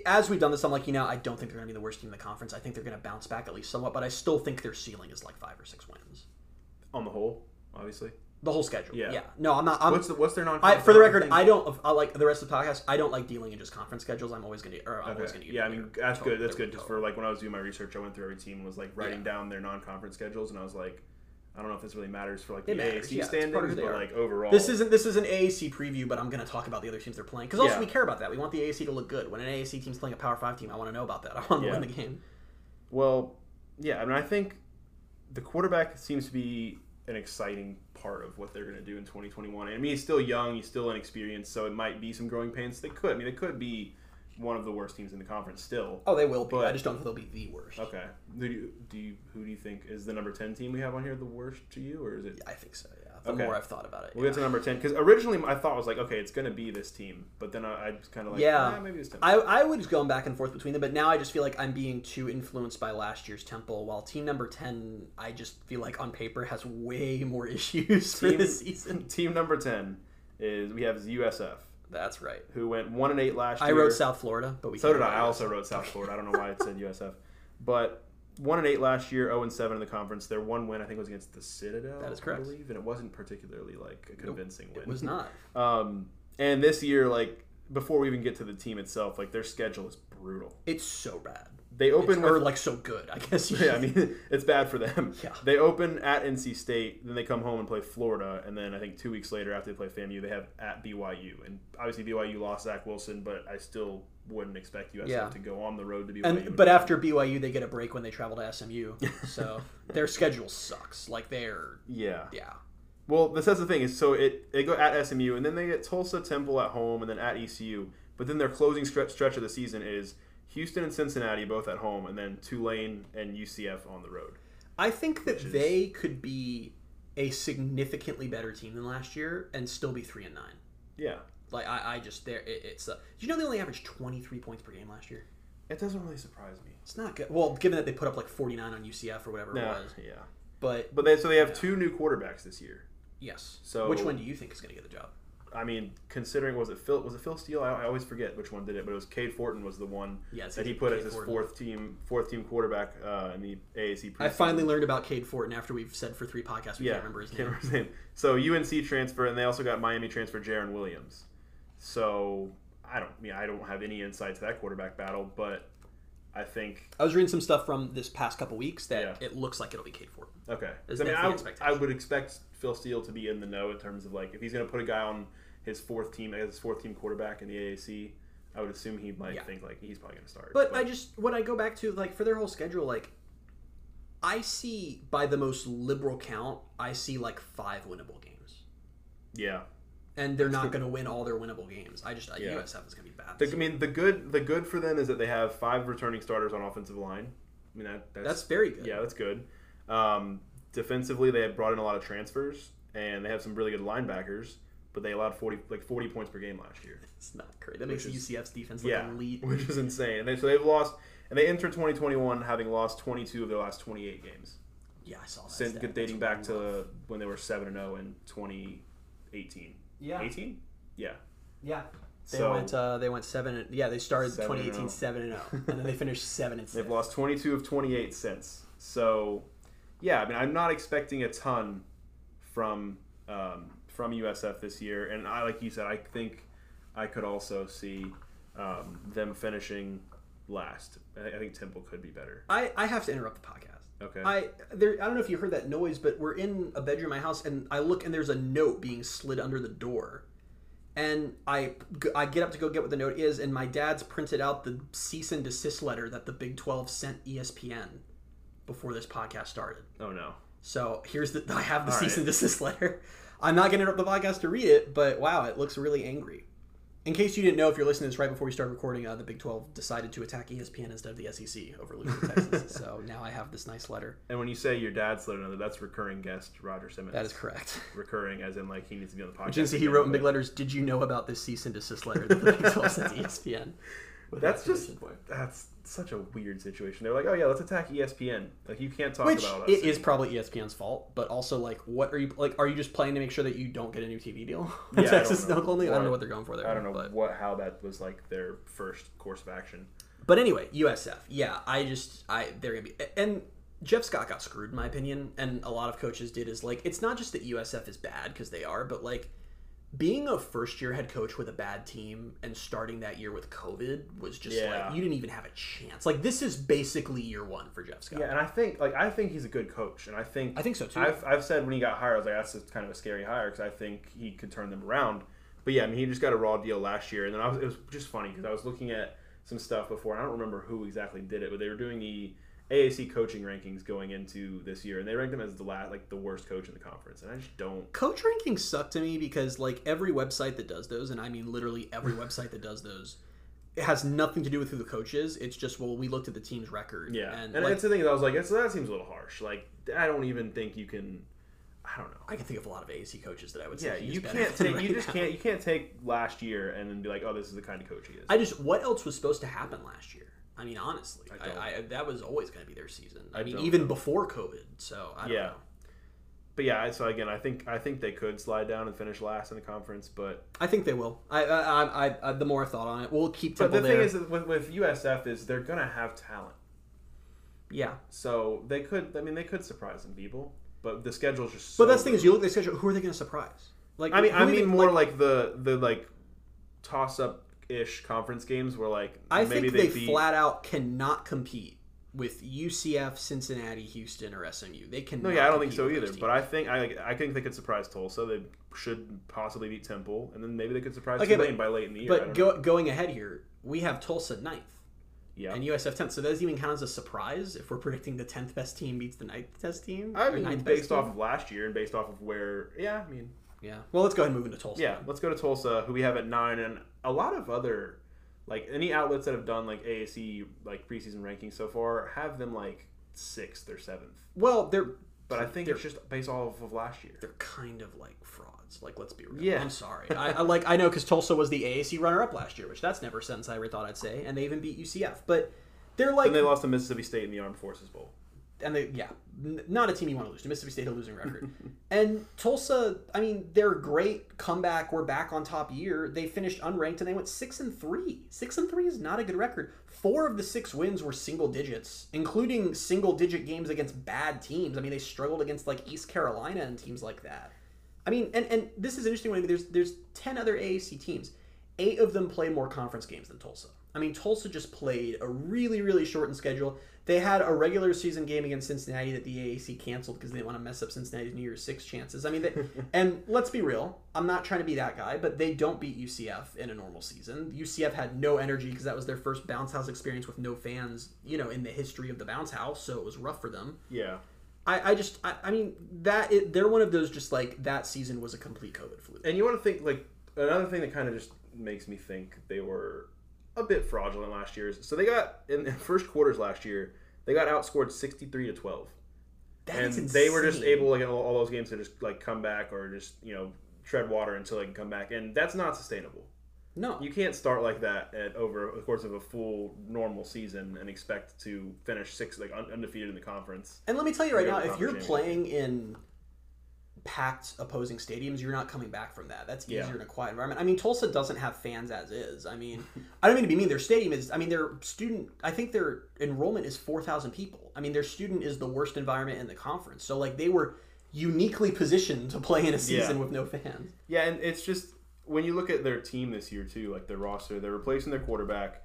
as we've done this. I'm like you know I don't think they're gonna be the worst team in the conference. I think they're gonna bounce back at least somewhat, but I still think their ceiling is like five or six wins. on the whole, obviously. The whole schedule. Yeah. Yeah. No, I'm not. I'm, what's the what's their non? I, for the record, I don't. I like the rest of the podcast. I don't like dealing in just conference schedules. I'm always gonna. Or I'm always gonna. Yeah, I mean that's good. That's good. Just total. for like when I was doing my research, I went through every team and was like writing Yeah. down their non-conference schedules, and I was like, I don't know if this really matters for like the matters, AAC yeah, it's part of standings, but like overall, This isn't this is an AAC preview, but I'm going to talk about the other teams they're playing because also Yeah. we care about that. We want the AAC to look good. When an AAC team's playing a Power Five team, I want to know about that. I want them Yeah. to win the game. Well, yeah, I mean, I think the quarterback seems to be an exciting part of what they're going to do in 2021. I mean, he's still young, he's still inexperienced, so it might be some growing pains. They could, I mean, they could be one of the worst teams in the conference still. Oh, they will be. But- I just don't think they'll be the worst. Okay, do you, do you who do you think is the number 10 team we have on here the worst to you, or is it? Yeah, I think so. Yeah. The Okay. more I've thought about it. We'll yeah. get to number 10 because originally I thought was like, okay, it's going to be this team, but then I, I was kind of like, Yeah. "Ah, maybe this team. I, I was going back and forth between them, but now I just feel like I'm being too influenced by last year's Temple. While team number ten, I just feel like on paper has way more issues for Team- this season. Team number 10 is we have USF, That's right. who went one and eight last I year. I wrote South Florida, but we So did I. I also wrote South Florida. I don't know why it said USF, but one and eight last year, zero and seven in the conference. Their one win, I think, was against the Citadel. That is correct. I believe, and it wasn't particularly like a convincing win. It was not. Um, and this year, like before we even get to the team itself, like their schedule is brutal. It's so bad. They open It's- or like so good, I guess. Yeah, I mean, it's bad for them. Yeah. They open at NC State, then they come home and play Florida, and then I think two weeks later, after they play FAMU, they have at BYU. And obviously, BYU lost Zach Wilson, but I still wouldn't expect USF Yeah. to go on the road to BYU. and but after BYU, they get a break when they travel to SMU. So their schedule sucks. Like they're yeah. yeah. Well, this that's the thing is so it they go at SMU, and then they get Tulsa, Temple at home, and then at ECU. But then their closing stretch stretch of the season is Houston and Cincinnati both at home, and then Tulane and UCF on the road. I think that they could be a significantly better team than last year and still be three and nine. Yeah, Like I, I just there it, it's. Uh, did you know they only averaged twenty three points per game last year? it doesn't really surprise me. It's not good. Well, given that they put up like forty nine on UCF or whatever it was, yeah. but But they so they have Yeah. two new quarterbacks this year. yes. So- which one do you think is going to get the job? I mean, considering was it Phil was it Phil Steele? I, I always forget which one did it, but it was Cade Fortin was the one Yeah, that he Cade put as his Fortin. fourth team fourth team quarterback uh, in the AAC. I finally learned about Cade Fortin after we've said for three podcasts we yeah, can't remember his can't name. remember his name. So UNC transfer, and they also got Miami transfer Jarren Williams. So I don't, yeah, I don't have any insight to that quarterback battle, but I think I was reading some stuff from this past couple weeks that Yeah. it looks like it'll be Cade Fortin. okay. I mean, I, would- I would expect Phil Steele to be in the know in terms of like if he's going to put a guy on his fourth team as his fourth team quarterback in the AAC. I would assume he might Yeah. think like he's probably going to start. But I just when I go back to like for their whole schedule, like I see by the most liberal count, I see like five winnable games, yeah, and they're not going to win all their winnable games. I just Yeah. USF is going to be bad. The, I mean, the good the good for them is that they have five returning starters on offensive line. I mean, that, that's, That's very good. yeah, that's good. Um, defensively, they have brought in a lot of transfers, and they have some really good linebackers. But they allowed forty like forty points per game last year. it's not great. That makes is- UCF's defense look Yeah, elite. which is insane. And they, so they've lost, and they entered twenty twenty one having lost twenty two of their last twenty eight games, Yeah, I saw that. since dating back to when they were seven and zero in twenty eighteen. Yeah, Eighteen, yeah. yeah. They So went. Uh, they went seven. And, yeah, they started Seven and 2018 oh. seven and zero, and then they finished seven and six. They've lost 22 of 28 since. So, yeah, I mean, I'm not expecting a ton from um, from USF this year, and I, like you said, I think I could also see um, them finishing last. I, I think Temple could be better. I, I have to interrupt the podcast. Okay. I there I don't know if you heard that noise, but we're in a bedroom in my house, and I look and there's a note being slid under the door, and I I get up to go get what the note is, and my dad's printed out the cease and desist letter that the Big Twelve sent ESPN before this podcast started. oh no. So here's the I have the All cease right. and desist letter. I'm not going to interrupt the podcast to read it, but wow, it looks really angry. In case you didn't know, if you're listening to this right before we started recording, uh, the Big 12 decided to attack ESPN instead of the SEC over to Texas. So now I have this nice letter. And when you say your dad's slid another, that's recurring guest Roger Simmons. That is correct. recurring, as in like he needs to be on the podcast. Which is he wrote in big letters, "Did you know about this cease and desist letter that the Big 12 sent to ESPN?" That's just that's such a weird situation. They're like, oh yeah, let's attack ESPN. Like you can't talk Which about us. it is probably ESPN's fault, but also like, what are you like? Are you just playing to make sure that you don't get a new TV deal? Yeah, I don't Texas know and Oklahoma. I don't know what- what they're going for there. I don't know but, what how that was like their first course of action. but anyway, USF. Yeah, I just I they're gonna be and Jeff Scott got screwed in my opinion, and a lot of coaches did. Is like it's not just that USF is bad because they are, but like being a first year head coach with a bad team and starting that year with COVID was just Yeah. like you didn't even have a chance. Like this is basically year one for Jeff Scott. Yeah, and I think like I think he's a good coach, and I think I think so, too. I've, I've said when he got hired, I was like, that's kind of a scary hire because I think he could turn them around. But yeah, I mean, he just got a raw deal last year, and then I was it was just funny because I was looking at some stuff before. And I don't remember who exactly did it, but they were doing the AAC coaching rankings going into this year, and they ranked him as the last, like the worst coach in the conference, and I just don't. Coach rankings suck to me because like every website that does those, and I mean literally every website that does those, it has nothing to do with who the coach is. It's just well, we looked at the team's record. Yeah, and, and, like, it's the thing that I was like, it's, that seems a little harsh. Like I don't even think you can. I don't know. I can think of a lot of AAC coaches that I would say. Yeah, you can't take. right You just now. can't. You can't take last year and then be like, oh, this is the kind of coach he is. I just what else was supposed to happen last year? I mean, honestly, I. I, I, that was always going to be their season. I, I mean, even know. before COVID. So I don't Yeah. know. But yeah, so again, I think I think they could slide down and finish last in the conference, but I think they will. I, I, I, I, I the more I've thought on it, we'll keep but the there. thing is with, with USF is they're gonna have talent, yeah. so they could. I mean, they could surprise some people, but the schedule's just. But that's the thing is, you look at the schedule. Who are they going to surprise? Like, I mean, I they- mean more like, the the like toss up ish conference games where like I maybe think they, beat, flat out cannot compete with UCF, Cincinnati, Houston, or SMU. They can. No, yeah, I don't think so either. But I think I I think they could surprise Tulsa. They should possibly beat Temple, and then maybe they could surprise Okay, Tulane by late in the year. But go, going ahead here, we have Tulsa ninth yeah, and USF tenth. So that doesn't even count as a surprise if we're predicting the tenth best team beats the ninth best team. I mean, based off team. of last year and based off of where, yeah, I mean, Yeah. Well, let's go ahead and move into Tulsa. yeah. Let's go to Tulsa, who we have at nine, and a lot of other, like any outlets that have done like AAC like preseason rankings so far have them like sixth or seventh. Well, they're But I think it's just based off of last year. they're kind of like frauds. Like, let's be real. Yeah. I'm sorry. I, I like I know because Tulsa was the AAC runner-up last year, which that's never a sentence I ever thought I'd say, and they even beat UCF. But they're like Then they lost to Mississippi State in the Armed Forces Bowl. And they yeah, n- not a team you want to lose to. Mississippi State a losing record, and Tulsa. I mean, they're great comeback. We're back on top year. They finished unranked and they went six and three. Six and three is not a good record. Four of the six wins were single digits, including single digit games against bad teams. I mean, they struggled against like East Carolina and teams like that. I mean, and and this is interesting. When there's there's ten other AAC teams, eight of them play more conference games than Tulsa. I mean, Tulsa just played a really really shortened schedule. They had a regular season game against Cincinnati that the AAC canceled because they didn't want to mess up Cincinnati's New Year's Six chances. I mean, they, and let's be real, I'm not trying to be that guy, but they don't beat UCF in a normal season. UCF had no energy because that was their first bounce house experience with no fans, you know, in the history of the bounce house, so it was rough for them. Yeah. I, I just I, I mean that it, they're one of those just like that season was a complete COVID fluke. And you want to think like another thing that kind of just makes me think they were a bit fraudulent last year. So they got in the first quarters last year, they got outscored sixty three to twelve, That and they were just able like in all, those games to just like come back or just you know tread water until they can come back, and that's not sustainable. No, You can't start like that at over the course of a full normal season and expect to finish six like undefeated in the conference. and let me tell you right now, if you're playing in packed opposing stadiums, you're not coming back from that. That's easier Yeah. in a quiet environment. I mean, Tulsa doesn't have fans as is. I mean, I don't mean to be mean. Their stadium is. I mean, their student. I think their enrollment is four thousand people. I mean, their student is the worst environment in the conference. So like they were uniquely positioned to play in a season Yeah. with no fans. Yeah, and it's just when you look at their team this year too, like their roster, they're replacing their quarterback.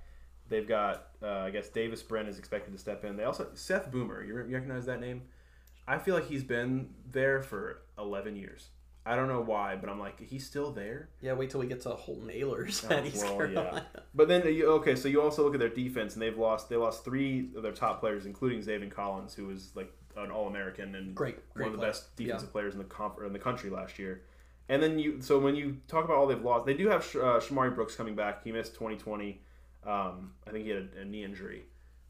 They've got, uh, I guess, Davis Brin is expected to step in. They also Seth Boomer. You, you recognize that name? I feel like he's been there for eleven years. I don't know why, but I'm like, he's still there. Yeah, wait till we get to Holton Ahlers Oh, at East well, Carolina. But then okay, so you also look at their defense, and they've lost. They lost three of their top players, including Zaven Collins, who was like an All American and Great, one of the player. best defensive players in the comp- in the country last year. And then you, so when you talk about all they've lost, they do have Sh- uh, Shamari Brooks coming back. He missed 2020. Um, I think he had a, a knee injury,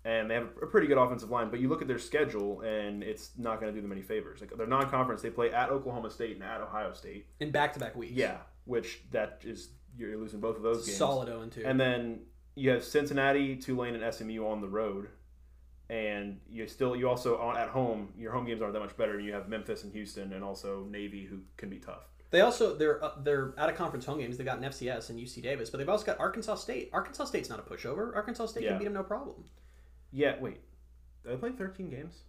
and they have a pretty good offensive line. But you look at their schedule, and it's not going to do them any favors. Like their non-conference, they play at Oklahoma State and at Ohio State. in back-to-back weeks. Yeah, which that is you're losing both of those games. solid 0 2. And then you have Cincinnati, Tulane, and SMU on the road, and you still you also on at home. Your home games aren't that much better. You have Memphis and Houston, and also Navy, who can be tough. They also they're uh, they're out of conference home games. They've got an FCS and UC Davis, but they've also got Arkansas State. Arkansas State's not a pushover. Arkansas State Yeah. can beat them no problem. Yeah, wait, Did they play 13 games.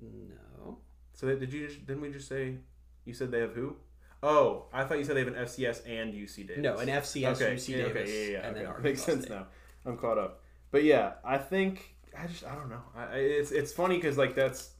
No. So they, did you? Just, didn't we just say? You said they have who? Oh, I thought you said they have an FCS and UC Davis. No, an FCS, okay. UC yeah, Davis, Okay, yeah, yeah, and then. Arkansas Makes sense State. now. I'm caught up. But yeah, I think I just I don't know. I, I- it's it's funny because like that's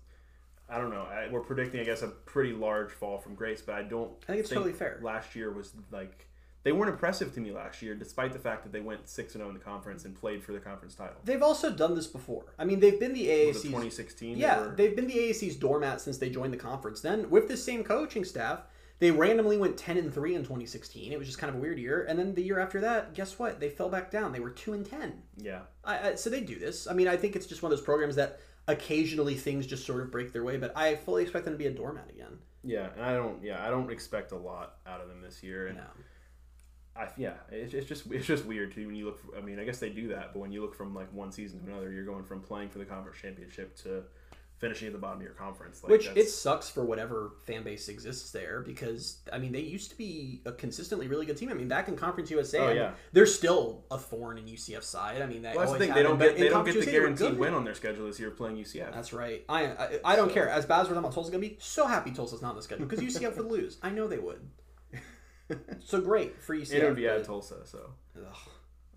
I don't know. I, we're predicting I guess a pretty large fall from grace, but I don't. I think it's totally fair. Last year was like they weren't impressive to me last year, despite the fact that they went six and zero in the conference and played for the conference title. They've also done this before. I mean, they've been the AAC's 2016? Yeah, they've been the AAC's doormat since they joined the conference. Then, with the same coaching staff, they randomly went 10 and 3 in 2016. It was just kind of a weird year. And then the year after that, guess what? They fell back down. They were 2 and 10. yeah. I, I, so they do this. I mean, I think it's just one of those programs that occasionally things just sort of break their way, but I fully expect them to be a doormat again. Yeah, and I don't. Yeah, I don't expect a lot out of them this year. And No. I yeah, it's, it's just it's just weird too when you look. For, I mean, I guess they do that, but when you look from like one season to another, you're going from playing for the conference championship to finishing at the bottom of your conference. Like, Which that's- it sucks for whatever fan base exists there because I mean they used to be a consistently really good team. I mean back in Conference USA, Oh, I mean, they're still a thorn in UCF side. I mean they Well, that's the thing. They don't get they don't Conference get the USA, guaranteed win on their schedule this year playing UCF. That's right. I I, I don't So- care. As bad as we're talking about Tulsa's gonna be, so happy Tulsa's not on the schedule because UCF would lose. I know they would. So great for UCF. it would be at but- Tulsa, so Ugh.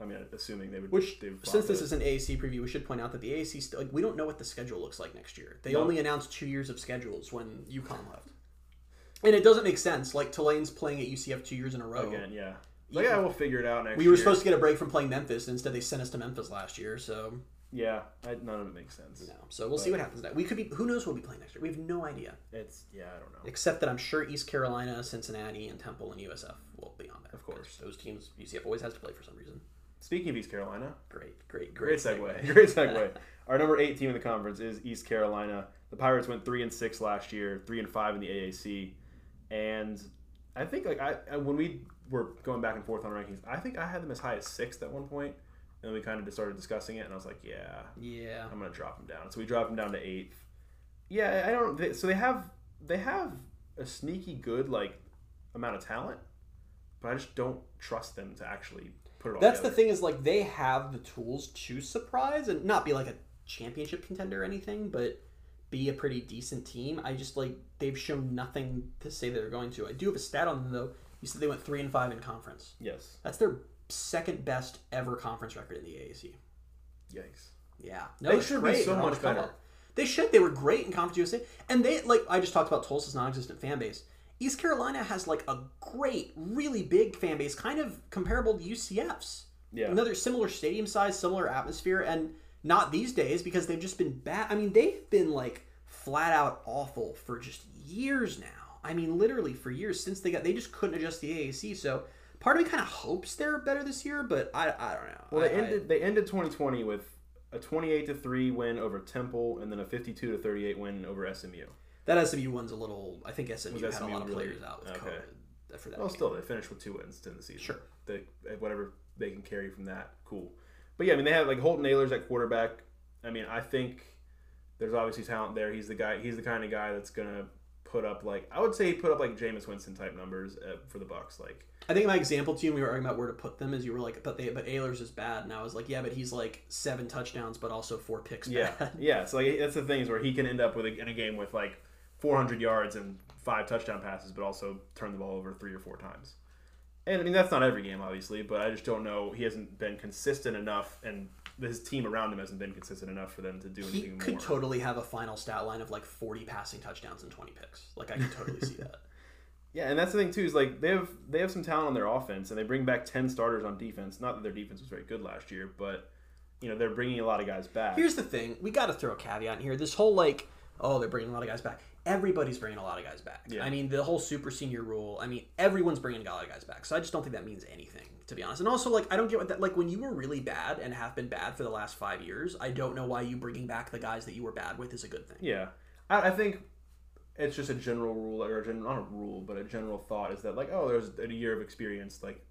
I mean, assuming they would. Which, they would since this it. is an AAC preview, we should point out that the AAC still like we don't know what the schedule looks like next year. They No. only announced two years of schedules when UConn left, and it doesn't make sense. Like Tulane's playing at UCF two years in a row. again, yeah. Like, yeah, we'll figure it out next. we were year. supposed to get a break from playing Memphis, and instead they sent us to Memphis last year. So Yeah, I, none of it makes sense. no, so we'll see what happens next. We could be who knows what we'll be playing next year. We have no idea, It's yeah, I don't know. except that I'm sure East Carolina, Cincinnati, and Temple and USF will be on there. Of course. those teams UCF always has to play for some reason. Speaking of East Carolina, Great, great, Great great, segue. Great segue. Our number eight team in the conference is East Carolina. The Pirates went three and six last year, three and five in the AAC, and I think like I I- when we were going back and forth on rankings, I think I had them as high as sixth at one point, and then we kind of just started discussing it, and I was like, yeah, yeah. I'm gonna drop them down. So we dropped them down to eighth. Yeah, I don't. They, so they have they have a sneaky good like amount of talent, but I just don't trust them to actually put it all. That's the thing is like they have the tools to surprise and not be like a championship contender or anything, but be a pretty decent team. I just like they've shown nothing to say they're going to. I do have a stat on them though. You said they went three and five in conference. Yes. That's their second best ever conference record in the AAC. Yikes. Yeah, no, They should be so much better. up. They should. They were great in Conference USA, and they like I just talked about Tulsa's non-existent fan base. East Carolina has like a great, really big fan base, kind of comparable to UCF's. Yeah. Another similar stadium size, similar atmosphere, and not these days because they've just been bad. I mean, they've been like flat out awful for just years now. I mean, literally for years since they got they just couldn't adjust the AAC. So part of me kind of hopes they're better this year, but I I don't know. Well, they I- I- ended they ended 2020 with a 28 to three win over Temple, and then a 52 to 38 win over SMU. That SMU one's a little. I think SMU Was had a SMU lot of really- players out with okay. COVID for that. Well, game. still they finished with two wins in the season. Sure. They, eh, whatever they can carry from that, cool. But yeah, I mean they have like Holton Ahlers at quarterback. I mean I think there's obviously talent there. He's the guy. He's the kind of guy that's gonna put up like I would say he put up like Jameis Winston type numbers uh, for the Bucks. Like I think my example to you, when we were arguing about where to put them, is you were like, but they, but Ahlers is bad, and I was like, yeah, but he's like seven touchdowns, but also four picks. Yeah, bad. yeah. So like that's the thing is where he can end up with a, in a game with like 400 yards and five touchdown passes, but also turn the ball over three or four times. And I mean that's not every game, obviously, but I just don't know. He hasn't been consistent enough, and his team around him hasn't been consistent enough for them to do He anything could more. totally have a final stat line of like forty passing touchdowns and twenty picks. Like I could totally see that. yeah, and that's the thing too is like they have they have some talent on their offense, and they bring back 10 starters on defense. Not that their defense was very good last year, but you know they're bringing a lot of guys back. Here's the thing: we got to throw a caveat in here. This whole like, oh, they're bringing a lot of guys back. Everybody's bringing a lot of guys back. Yeah. I mean, the whole super senior rule. I mean, everyone's bringing a lot of guys back. So I just don't think that means anything, to be honest. And also, like, I don't get what that like when you were really bad and have been bad for the last five years. I don't know why you bringing back the guys that you were bad with is a good thing. Yeah, I, I think it's just a general rule, or a gen, not a rule, but a general thought is that like, oh, there's a year of experience, like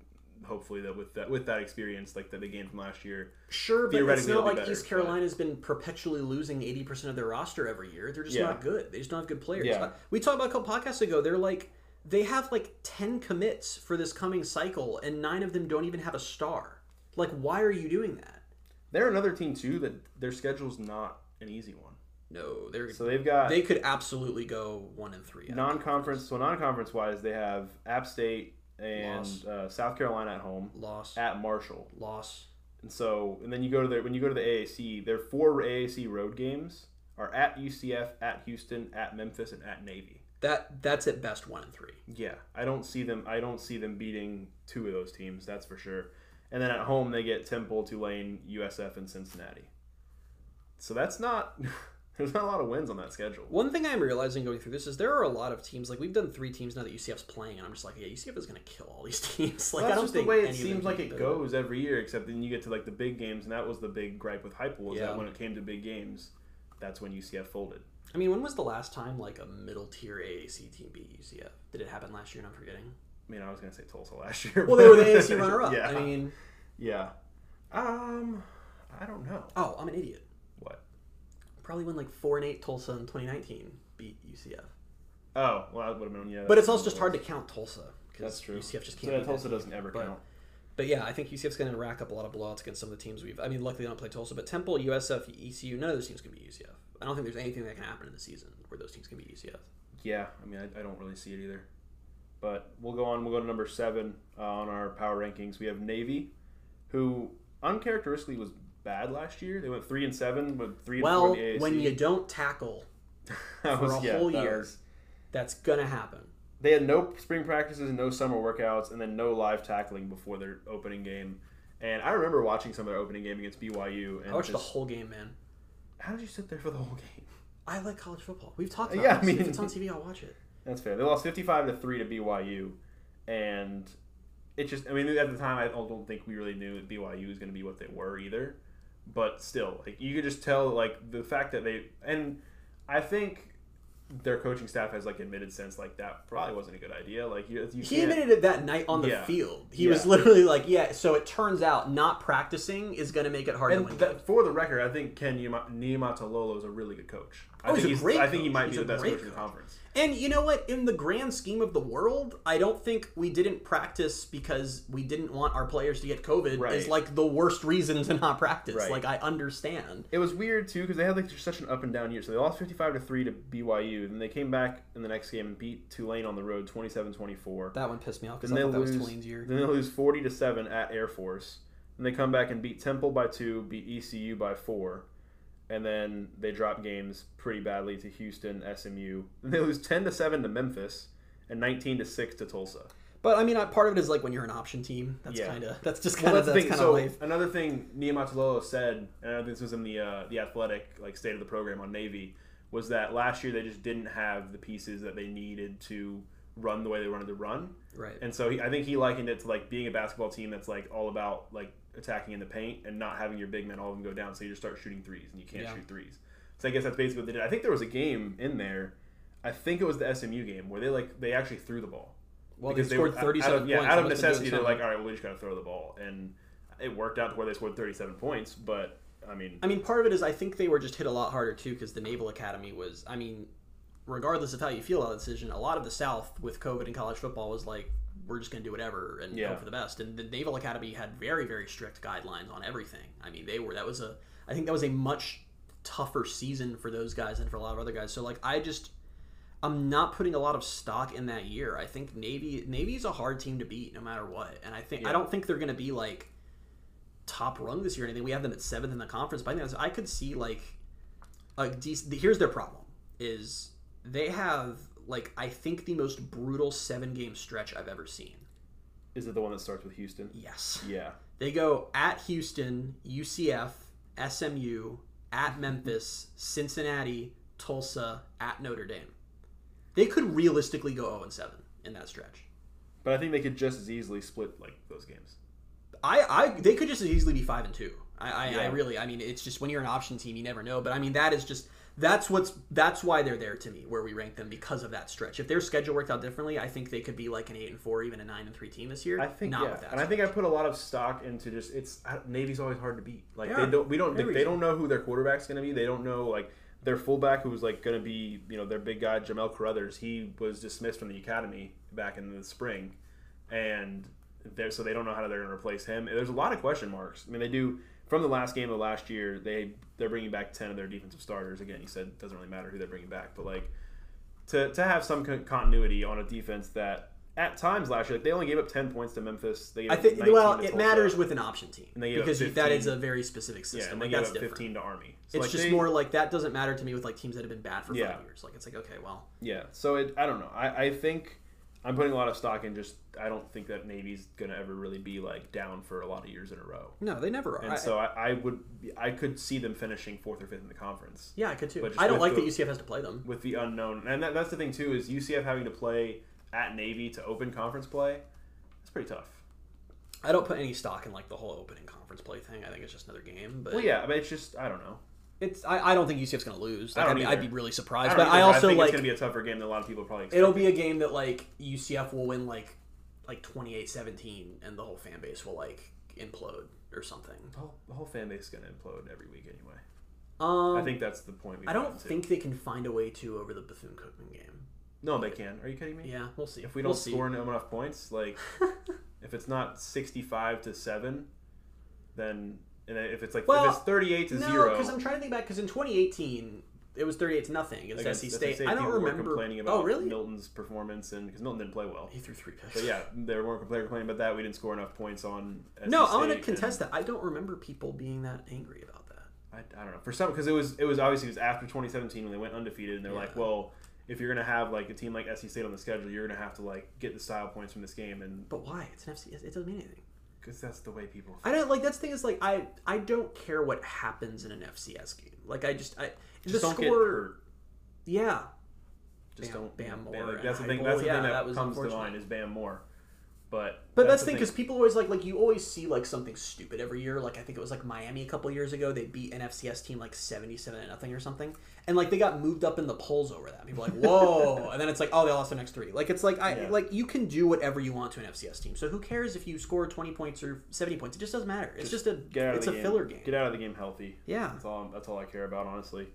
hopefully that with that with that experience, like that they gained from last year. Sure, but it's not it'll be like better, East but- Carolina's been perpetually losing eighty percent of their roster every year. They're just Yeah. not good. They just don't have good players. Yeah. Uh, We talked about a couple podcasts ago. They're like they have like ten commits for this coming cycle, and nine of them don't even have a star. Like, why are you doing that? They're another team too that their schedule's not an easy one. No, they're So they've got they could absolutely go one and three. Non-conference. So non-conference wise, they have App State and Loss. uh, South Carolina at home, loss, at Marshall. loss. And so, and then you go to the when you go to the AAC, their four AAC road games are at UCF, at Houston, at Memphis, and at Navy. That that's at best one and three. Yeah, I don't see them. I don't see them beating two of those teams. That's for sure. And then at home, they get Temple, Tulane, USF, and Cincinnati. So that's not. There's not a lot of wins on that schedule. One thing I'm realizing going through this is there are a lot of teams. Like we've done three teams now that UCF's playing, and I'm just like, yeah, UCF is going to kill all these teams. Like Well, that's I don't just think the way it any of them seems like it goes every year. Except then you get to like the big games, and that was the big gripe with Hype was Yeah. that when it came to big games, that's when UCF folded. I mean, when was the last time like a middle tier AAC team beat UCF? Did it happen last year? And I'm forgetting. I mean, I was gonna say Tulsa last year. Well, they were the AAC runner up. Yeah, I mean, yeah. Um, I don't know oh, I'm an idiot. Probably win like four and eight Tulsa in 2019 beat UCF. Oh, well, that would have been yeah. But it's also just hard to count Tulsa because That's true. UCF just can't. yeah, Tulsa doesn't ever But- count. But yeah, I think UCF's going to rack up a lot of blowouts against some of the teams we've. I mean, luckily they don't play Tulsa, but Temple, USF, ECU, none of those teams can beat UCF. I don't think there's anything that can happen in the season where those teams can beat UCF. Yeah, I mean, I, I don't really see it either. But we'll go on. We'll go to number seven uh, on our power rankings. We have Navy, who uncharacteristically was bad last year. They went three and seven with three and four Well, when you don't tackle, for a whole that year. was- that's going to happen. they had no spring practices, no summer workouts, and then no live tackling before their opening game. And I remember watching some of their opening game against BYU. And I watched the whole game, man. How did you sit there for the whole game? I like college football. We've talked about Yeah, I mean- if it's on TV, I'll watch it. That's fair. They lost fifty-five to three to BYU, and it just. I mean, at the time, I don't think we really knew that BYU was going to be what they were either. But still, like you could just tell, like the fact that they and I think their coaching staff has like admitted since like that probably wasn't a good idea. Like you, you He admitted it that night on the Yeah. field. He was literally like, "Yeah." So it turns out not practicing is going to make it hard to And win. that, for the record, I think Ken Niumatalolo is a really good coach. I Oh, he's think a great I think he might He's be the best great coach in the conference. And you know what? In the grand scheme of the world, I don't think we didn't practice because we didn't want our players to get COVID. Is like the worst reason to not practice. Right. Like I understand. It was weird too because they had like just such an up and down year. So they lost 55 to 3 to BYU, and they came back in the next game and beat Tulane on the road 27-24. That one pissed me off because Then I thought that was lose Tulane's year. Then they lose 40 to 7 at Air Force. And they come back and beat Temple by 2, beat ECU by 4. And then they drop games pretty badly to Houston, SMU. And they lose 10 to 7 to Memphis and 19 to 6 to Tulsa. But I mean, part of it is like when you're an option team. That's Yeah. kind of that's just kind of that's the that's thing. kind So of life. another thing Niumatalolo said, and I think this was in the uh, the athletic like state of the program on Navy, was that last year they just didn't have the pieces that they needed to run the way they wanted to run, Right. and so he, I think he likened it to like being a basketball team that's like all about like attacking in the paint and not having your big men all of them go down, so you just start shooting threes and you can't Yeah. shoot threes. So I guess that's basically what they did. I think there was a game in there. I think it was the SMU game where they like they actually threw the ball Well, they because scored were- 37 out of, yeah, out of must have been necessity, they're like, all right, well, we just got to throw the ball, and it worked out to where they scored 37 points. But I mean, I mean, part of it is I think they were just hit a lot harder too because the Naval Academy was. I mean, regardless of how you feel about the decision, a lot of the South with COVID and college football was like, we're just going to do whatever and Yeah. hope for the best. And the Naval Academy had very, very strict guidelines on everything. I mean, they were that was a. I think that was a much tougher season for those guys than for a lot of other guys. So like, I just. I'm not putting a lot of stock in that year. I think Navy Navy's a hard team to beat no matter what. And I think I don't think they're going to be like top rung this year or anything. We have them at seventh in the conference, but I think that's, I could see like a decent. Here's their problem: is they have like I think the most brutal seven game stretch I've ever seen. is it the one that starts with Houston? Yes, Yeah, they go at Houston, UCF, SMU, at Memphis, Cincinnati, Tulsa, at Notre Dame. They could realistically go 0 and 7 in that stretch. but I think they could just as easily split like those games. I, I they could just as easily be five and two. I, I, I really I mean it's just when you're an option team you never know. But I mean that is just that's what's that's why they're there to me where we rank them because of that stretch. If their schedule worked out differently, I think they could be like an eight and four, even a nine and three team this year. I think not yeah, with that. and I think I put a lot of stock into just it's Navy's always hard to beat. Like They they don't we don't they, they don't know who their quarterback's going to be. They don't know like their fullback who's like going to be you know their big guy Jamale Carothers. He was dismissed from the academy back in the spring, and so they don't know how they're going to replace him. There's a lot of question marks. I mean they do from the last game of last year, they they're bringing back ten of their defensive starters. Again, you said it doesn't really matter who they're bringing back, but like to to have some con- continuity on a defense that at times last year, like they only gave up ten points to Memphis. They gave I think well, it matters with an option team because that 15. is a very specific yeah, system. and they like gave that's different. fifteen to Army. So, It's like, just they- more like that doesn't matter to me with like teams that have been bad for Yeah. five years. Like it's like okay, well, Yeah, so it, I don't know. I, I think I'm putting a lot of stock in just I don't think that Navy's gonna ever really be like down for a lot of years in a row. no, they never are. And I- so I, I would I could see them finishing fourth or fifth in the conference yeah, I could too. but I don't like the- that UCF has to play them. with the unknown. And that, that's the thing too is UCF having to play at Navy to open conference play. It's pretty tough. I don't put any stock in like the whole opening conference play thing. I think it's just another game. But Well, yeah, I mean, it's just I don't know. It's I, I don't think UCF's going to lose. I Like, I don't mean, I'd either. be really surprised. don't But I either. also think like it's gonna be a tougher game than a lot of people probably. Expect. it'll be a game that like UCF will win like like 28-17 and the whole fan base will like implode or something. the whole, the whole fan base is gonna implode every week anyway. Um, I think that's the point. I don't to. think they can find a way to over the Bethune Cookman game. No, they can. Are you kidding me? Yeah, we'll see. If we don't We'll see. score enough points, like if it's not sixty-five to seven, then and if it's like Well, if it's thirty-eight to no, zero, because I'm trying to think back. Because in 2018, it was 38 to nothing against, against SC State. State, I don't remember. complaining oh, about oh, really? Milton's performance and because Milton didn't play well. He threw three picks. But yeah, they were more complaining about that. We didn't score enough points on. SC No, I'm gonna State, contest that. I don't remember people being that angry about that. I, I don't know for some because it was it was obviously it was after 2017 when they went undefeated and they're like, well, if you're gonna have like a team like SC State on the schedule, you're gonna have to like get the style points from this game and But why? It's an FC. It doesn't mean anything. Because that's the way people. I don't like. That's the thing is like I I don't care what happens in an FCS game. Like I just I Just the score. Yeah, Just Bam- don't. Bam Moore like, that's the thing. That's the yeah, thing that, that comes to mind is Bam Moore. But But that's, the thing because people always like like you always see like something stupid every year. Like I think it was like Miami a couple years ago. They beat an FCS team like seventy seven to nothing or something, and like they got moved up in the polls over that. People are like whoa, and then it's like oh they lost their next three. Like it's like I Yeah. like you can do whatever you want to an FCS team. So who cares if you score twenty points or seventy points? It just doesn't matter. It's just, a get out it's a game. filler game. Get out of the game healthy. Yeah. That's all. That's all I care about, honestly.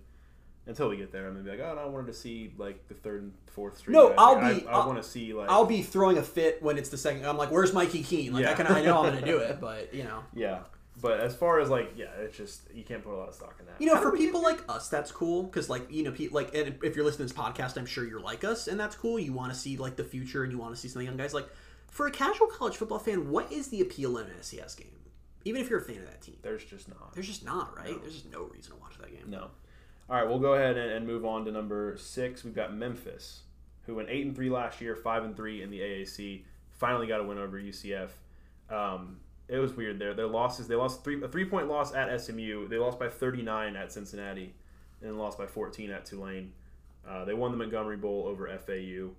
Until we get there, I'm gonna be like, oh, no, I wanted to see like the third and fourth straight. No. I'll be- I, I want to see like. I'll be throwing a fit when it's the second. I'm like, where's Mikey Keene? Like I can I know I'm gonna do it, but you know. Yeah, but as far as like, yeah, it's just you can't put a lot of stock in that. You know, for people like us, that's cool because, like, you know, pe- like, and if you're listening to this podcast, I'm sure you're like us, and that's cool. You want to see like the future, and you want to see some young guys. Like, for a casual college football fan, what is the appeal in an FCS game? Even if you're a fan of that team, There's just not. there's just not right. No. There's just no reason to watch that game. No. All right, we'll go ahead and, move on to number six. We've got Memphis, who went eight and three last year, five and three in the AAC. Finally got a win over UCF. Um, it was weird there. Their losses, they lost three a three point loss at SMU. They lost by 39 at Cincinnati, and lost by 14 at Tulane. Uh, they won the Montgomery Bowl over FAU,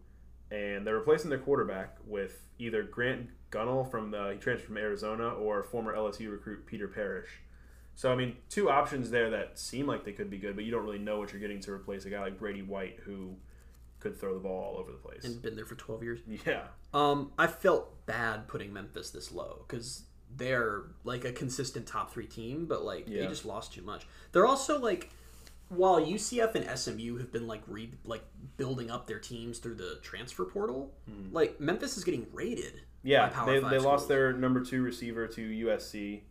and they're replacing their quarterback with either Grant Gunnell from the he transferred from Arizona or former LSU recruit Peter Parrish. So I mean, two options there that seem like they could be good, but you don't really know what you're getting to replace a guy like Brady White who could throw the ball all over the place. And been there for 12 years. yeah, Um, I felt bad putting Memphis this low because they're like a consistent top three team, but like they just lost too much. They're also like, while UCF and SMU have been like re like building up their teams through the transfer portal, like Memphis is getting Hmm. yeah. They, they lost their number two receiver to USC.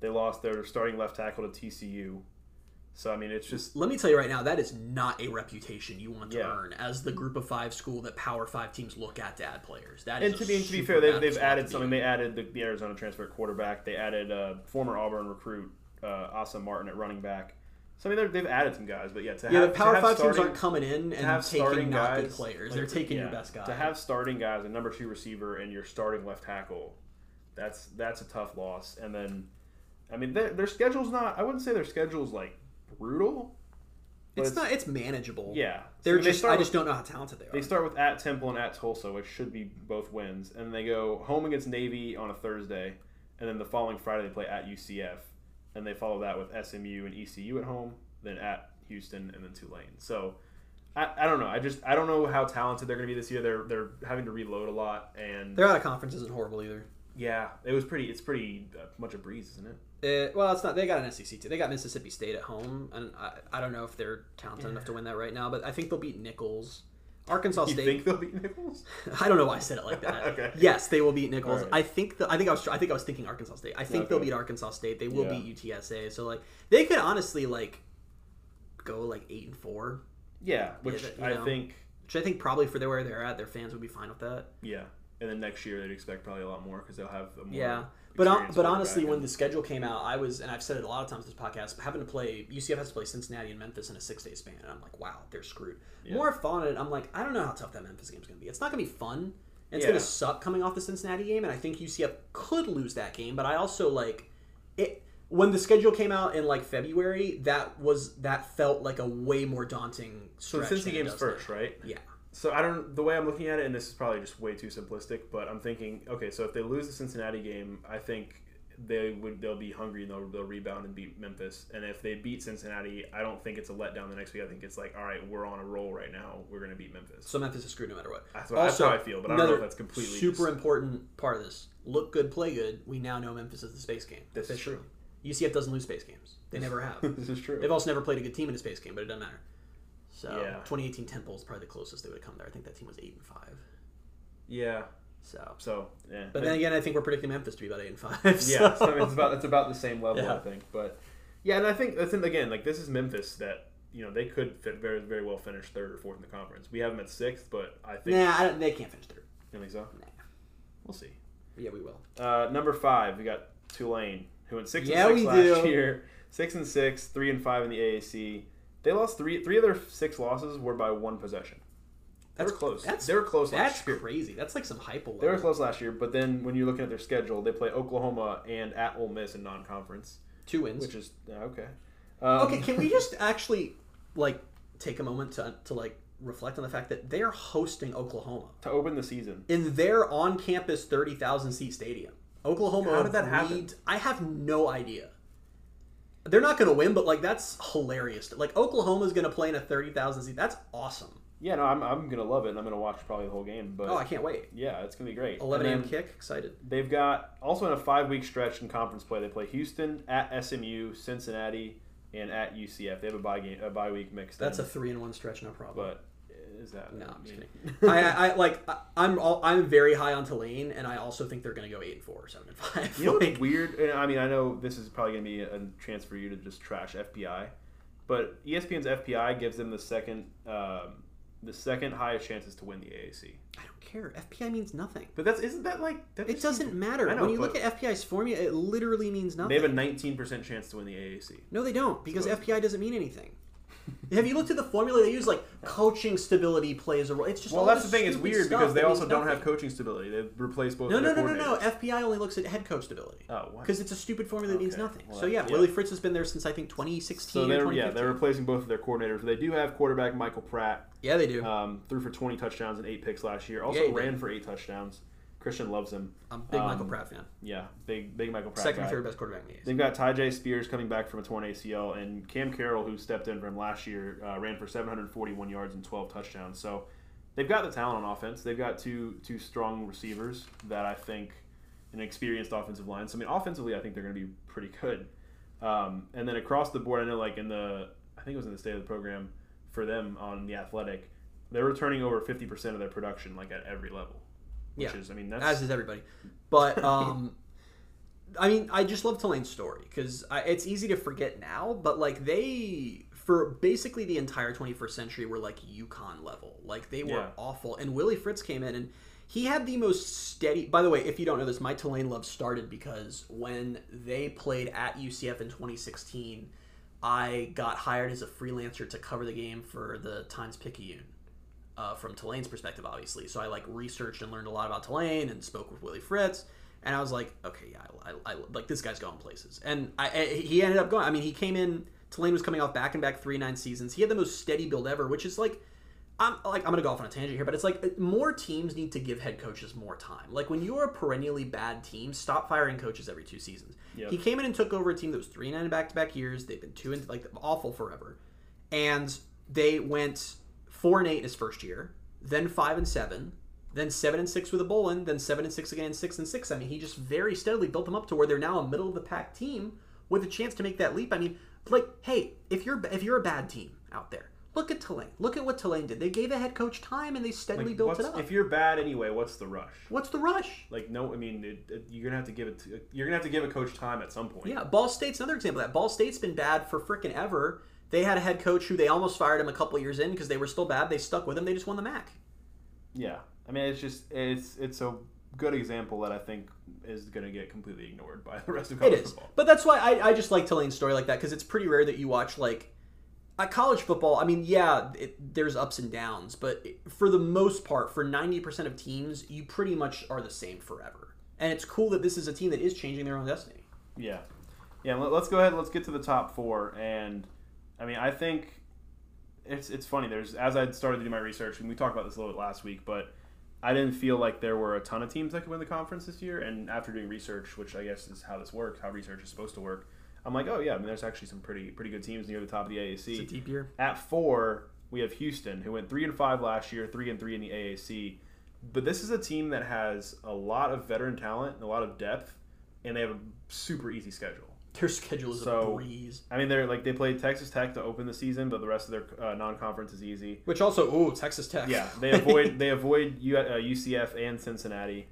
They lost their starting left tackle to TCU. So I mean, it's just Let me tell you right now, that is not a reputation you want to Yeah. earn as the Group of Five school that Power Five teams look at to add players. That and to be to be fair, they've, they've added something. They added the, the Arizona transfer quarterback. They added uh, former Auburn recruit uh, Asa Martin at running back. So I mean, they've added some guys, but yeah, to Yeah, have, the Power Five teams aren't coming in and taking starting not guys, good players. like, They're taking your best guys. To have starting guys, a number two receiver, and your starting left tackle, that's that's a tough loss. And then, I mean, their, their schedule's not. I wouldn't say their schedule's like brutal. but It's not. It's manageable. Yeah, They're So just. start I with- just don't know how talented they are. They start with at Temple and at Tulsa, which should be both wins, and they go home against Navy on a Thursday, and then the following Friday they play at UCF, and they follow that with SMU and ECU at home, then at Houston, and then Tulane. So. I, I don't know. I just I don't know how talented they're going to be this year. They're they're having to reload a lot, and They're out of conference isn't horrible either. yeah, it was pretty. It's pretty uh, much a breeze, isn't it? Uh, well, it's not. They got an SEC too. They got Mississippi State at home, and I, I don't know if they're talented enough to win that right now. But I think they'll beat Nicholls. Arkansas You State. think they'll beat Nicholls? I don't know why I said it like that. Okay. Yes, they will beat Nicholls. Alright. I think the, I think I was I think I was thinking Arkansas State. I think they'll beat Arkansas State. They will Yeah. beat UTSA. So like they could honestly like go like eight and four, Yeah, which that- you I know. think. which I think probably for where they're at, their fans would be fine with that. Yeah, and then next year they'd expect probably a lot more because they'll have a more. Yeah. But on, but honestly, when the schedule came out, I was, and I've said it a lot of times this podcast, having to play UCF has to play Cincinnati and Memphis in a six day span, and I'm like, wow, they're screwed. Yeah. More thought on it, I'm like, I don't know how tough that Memphis game's going to be. It's not going to be fun. And it's Yeah. going to suck coming off the Cincinnati game, and I think UCF could lose that game. But I also like it when the schedule came out in like February. That was that felt like a way more daunting. so Stretch since the than game's first, now. right? Yeah. So I don't. The way I'm looking at it, and this is probably just way too simplistic, but I'm thinking, okay, so if they lose the Cincinnati game, I think they would they'll be hungry and they'll, they'll rebound and beat Memphis. And if they beat Cincinnati, I don't think it's a letdown the next week. I think it's like, all right, we're on a roll right now. We're gonna beat Memphis. So Memphis is screwed no matter what. That's, what, that's how I feel, but I don't know if that's completely super just- important part of this. Look good, play good. We now know Memphis is the space game. This is Officially. UCF doesn't lose space games. They never have. this is true. They've also never played a good team in a space game, but it doesn't matter. So Yeah. 2018 Temple is probably the closest they would have come there. I think that team was eight and five. yeah. So, So yeah. but then again, I think we're predicting Memphis to be about eight and five. yeah, so- so it's about it's about the same level, I think. But yeah, and I think that's again like this is Memphis that you know they could fit very very well finish third or fourth in the conference. We have them at sixth, but I think Nah, I don't, they can't finish third. you think so. Nah. We'll see. Yeah, we will. Uh, number five, we got Tulane, who went six Yeah, and six last do. year. Six and six, three and five in the AAC. They lost three. Three of their six losses were by one possession. They were That's- close. that's- they were close That's last year. crazy. That's like some hype. They were close last year, but then when you're looking at their schedule, they play Oklahoma and at Ole Miss in non-conference, Two wins. which is yeah, okay. Um, okay, can we just actually like take a moment to to like reflect on the fact that they are hosting Oklahoma to open the season? in their on-campus 30,000 seat stadium. Oklahoma. How did that happen? I have no idea. They're not going to win, but like that's hilarious. Like Oklahoma's going to play in a 30,000 seat. That's awesome. Yeah, no, I'm, I'm gonna love it, and I'm gonna watch probably the whole game. But Oh, I can't wait. yeah, it's gonna be great. 11 a.m. kick. Excited. They've got also in a five week stretch in conference play. They play Houston at SMU, Cincinnati, and at UCF. They have a bye game, a bye week mixed. That's in, a three in one stretch, no problem. But is that? No, I I'm just mean- kidding. I, I, I like. I, I'm all, I'm very high on Tulane, and I also think they're going to go eight and four or seven and five. You know Like, what's weird? And I mean, I know this is probably going to be a chance for you to just trash FPI, but ESPN's FPI gives them the second, um, the second highest chances to win the AAC. I don't care. FPI means nothing. But that's isn't that like that It doesn't seems- matter. Know, when you look at FPI's formula, it literally means nothing. they have a 19 percent chance to win the AAC. no, they don't, because Supposed- FPI doesn't mean anything. Have you looked at the formula they use? Like coaching stability plays a role. It's just Well, that's the thing. It's weird stuff because they also don't have coaching stability. They've replaced both. No, no, no, no, no. FPI only looks at head coach stability. Oh? Because it's a stupid formula that means nothing. Well, so yeah, yeah. Willie Fritz has been there since I think 2016 So they're 2015. yeah they're replacing both of their coordinators. They do have quarterback Michael Pratt. yeah, they do. Um, threw for 20 touchdowns and eight picks last year. Also Yeah, he did. ran for eight touchdowns. Christian loves him. I'm a big Michael um, Pratt fan. Yeah, big big Michael Pratt. Second guy. or third best quarterback in the AAC. They've got Tyjae Spears coming back from a torn ACL, and Cam Carroll, who stepped in from last year, uh, ran for 741 yards and 12 touchdowns. So they've got the talent on offense. They've got two two strong receivers that I think an experienced offensive line. So I mean, offensively, I think they're going to be pretty good. Um, and then across the board, I know like in the I think it was in the state of the program for them on the athletic, they're returning over 50% of their production like at every level. Which Yeah. is, I mean, that's as is everybody. But um, I mean, I just love Tulane's story because it's easy to forget now, but like they for basically the entire 21st century were like UConn level, like they were Yeah. awful. And Willie Fritz came in and he had the most steady. By the way, if you don't know this, my Tulane love started because when they played at UCF in 2016. I got hired as a freelancer to cover the game for the Times Picayune uh, from Tulane's perspective, obviously. So I like researched and learned a lot about Tulane and spoke with Willie Fritz. And I was like, okay, yeah, I, I, I like this guy's going places. And I, I, he ended up going. I mean, he came in. Tulane was coming off back and back three nine seasons. He had the most steady build ever, which is like, I'm like I'm gonna go off on a tangent here, but it's like more teams need to give head coaches more time. Like when you're a perennially bad team, stop firing coaches every two seasons. Yep. He came in and took over a team that was three nine back to back years. They've been two and like awful forever, and they went four and eight in his first year, then five and seven, then seven and six with a Bolin, then seven and six again, and six and six. I mean, he just very steadily built them up to where they're now a middle of the pack team with a chance to make that leap. I mean, like, hey, if you're if you're a bad team out there, Look at Tulane. Look at what Tulane did. They gave a head coach time and they steadily Like, built it up. If you're bad anyway, what's the rush? What's the rush? Like no, I mean it, it- you're gonna have to give it. To, you're gonna have to give a coach time at some point. Yeah, Ball State's another example of that. Ball State's been bad for frickin' ever. They had a head coach who they almost fired him a couple years in because they were still bad. They stuck with him. They just won the MAC. Yeah. I mean, it's just it's it's a good example that I think is gonna get completely ignored by the rest of college is, football. but that's why I, I just like telling a story like that because it's pretty rare that you watch like at college football. I mean, yeah, it, there's ups and downs, but for the most part, for ninety percent of teams, you pretty much are the same forever. And it's cool that this is a team that is changing their own destiny. Yeah, yeah. Let's go ahead. Let's get to the top four. And I mean, I think it's it's funny. There's as I started to do my research, and we talked about this a little bit last week, but I didn't feel like there were a ton of teams that could win the conference this year. And after doing research, which I guess is how this works, how research is supposed to work, I'm like, oh yeah, I mean, there's actually some pretty pretty good teams near the top of the AAC. It's a deep year. At four, we have Houston, who went three and five last year, three and three in the AAC. But this is a team that has a lot of veteran talent and a lot of depth, and they have a super easy schedule. Their schedule is So- a breeze. I mean, they're like they played Texas Tech to open the season, but the rest of their uh, non-conference is easy. Which also, ooh, Texas Tech. Yeah, they avoid they avoid U, uh, UCF and Cincinnati.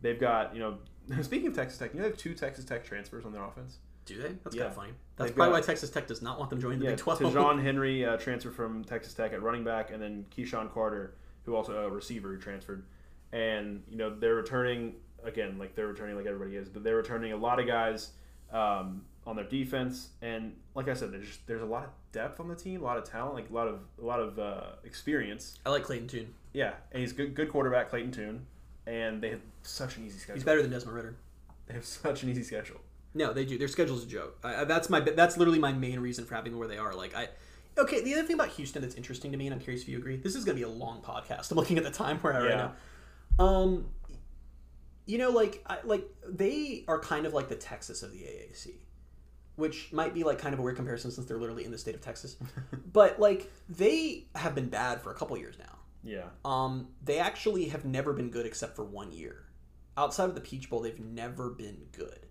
They've got you know. Speaking of Texas Tech, you know they have two Texas Tech transfers on their offense. Do they? That's Yeah. kind of funny. That's They've probably got- why Texas Tech does not want them joining the Yeah, Big Twelve. Ta'Zhawn Henry uh, transferred from Texas Tech at running back, and then KeSean Carter, who also a receiver, who transferred. And you know they're returning again, like they're returning like everybody is, but they're returning a lot of guys um, on their defense. And like I said, there's just, there's a lot of depth on the team, a lot of talent, like a lot of a lot of uh, experience. I like Clayton Tune. Yeah, and he's good good quarterback, Clayton Tune, and they have such an easy schedule. He's better than Desmond Ridder. They have such an easy schedule. No, they do. Their schedule's a joke. I, that's my. That's literally my main reason for having them where they are. Like I. Okay, the other thing about Houston that's interesting to me, and I'm curious if you agree. This is going to be a long podcast. I'm looking at the time where I right Yeah. now. Um, you know, like I, like they are kind of like the Texas of the AAC, which might be like kind of a weird comparison since they're literally in the state of Texas. but like they have been bad for a couple years now. Yeah, Um, they actually have never been good except for one year. Outside of the Peach Bowl, they've never been good.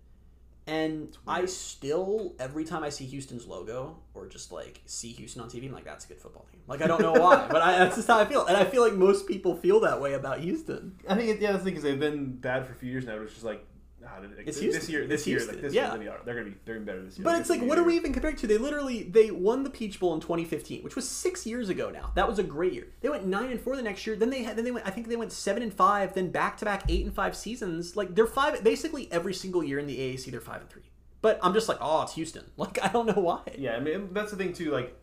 And I still, every time I see Houston's logo or just like see Houston on TV, I'm like, that's a good football team. Like, I don't know why, but I, that's just how I feel. And I feel like most people feel that way about Houston. I think yeah, the other thing is they've been bad for a few years now. It's just like, ah, like It's this Houston. year, this It's year, Houston. like this Yeah. year, they're gonna be, they're gonna be they're gonna be better this year. But it's like, what the are we even comparing to? They literally they won the Peach Bowl in 2015, which was six years ago now. That was a great year. They went nine and four the next year. Then they had then they went. I think they went seven and five. Then back to back eight and five seasons. Like they're five basically every single year in the AAC. They're five and three. But I'm just like, oh, it's Houston. Like I don't know why. Yeah, I mean that's the thing too. Like,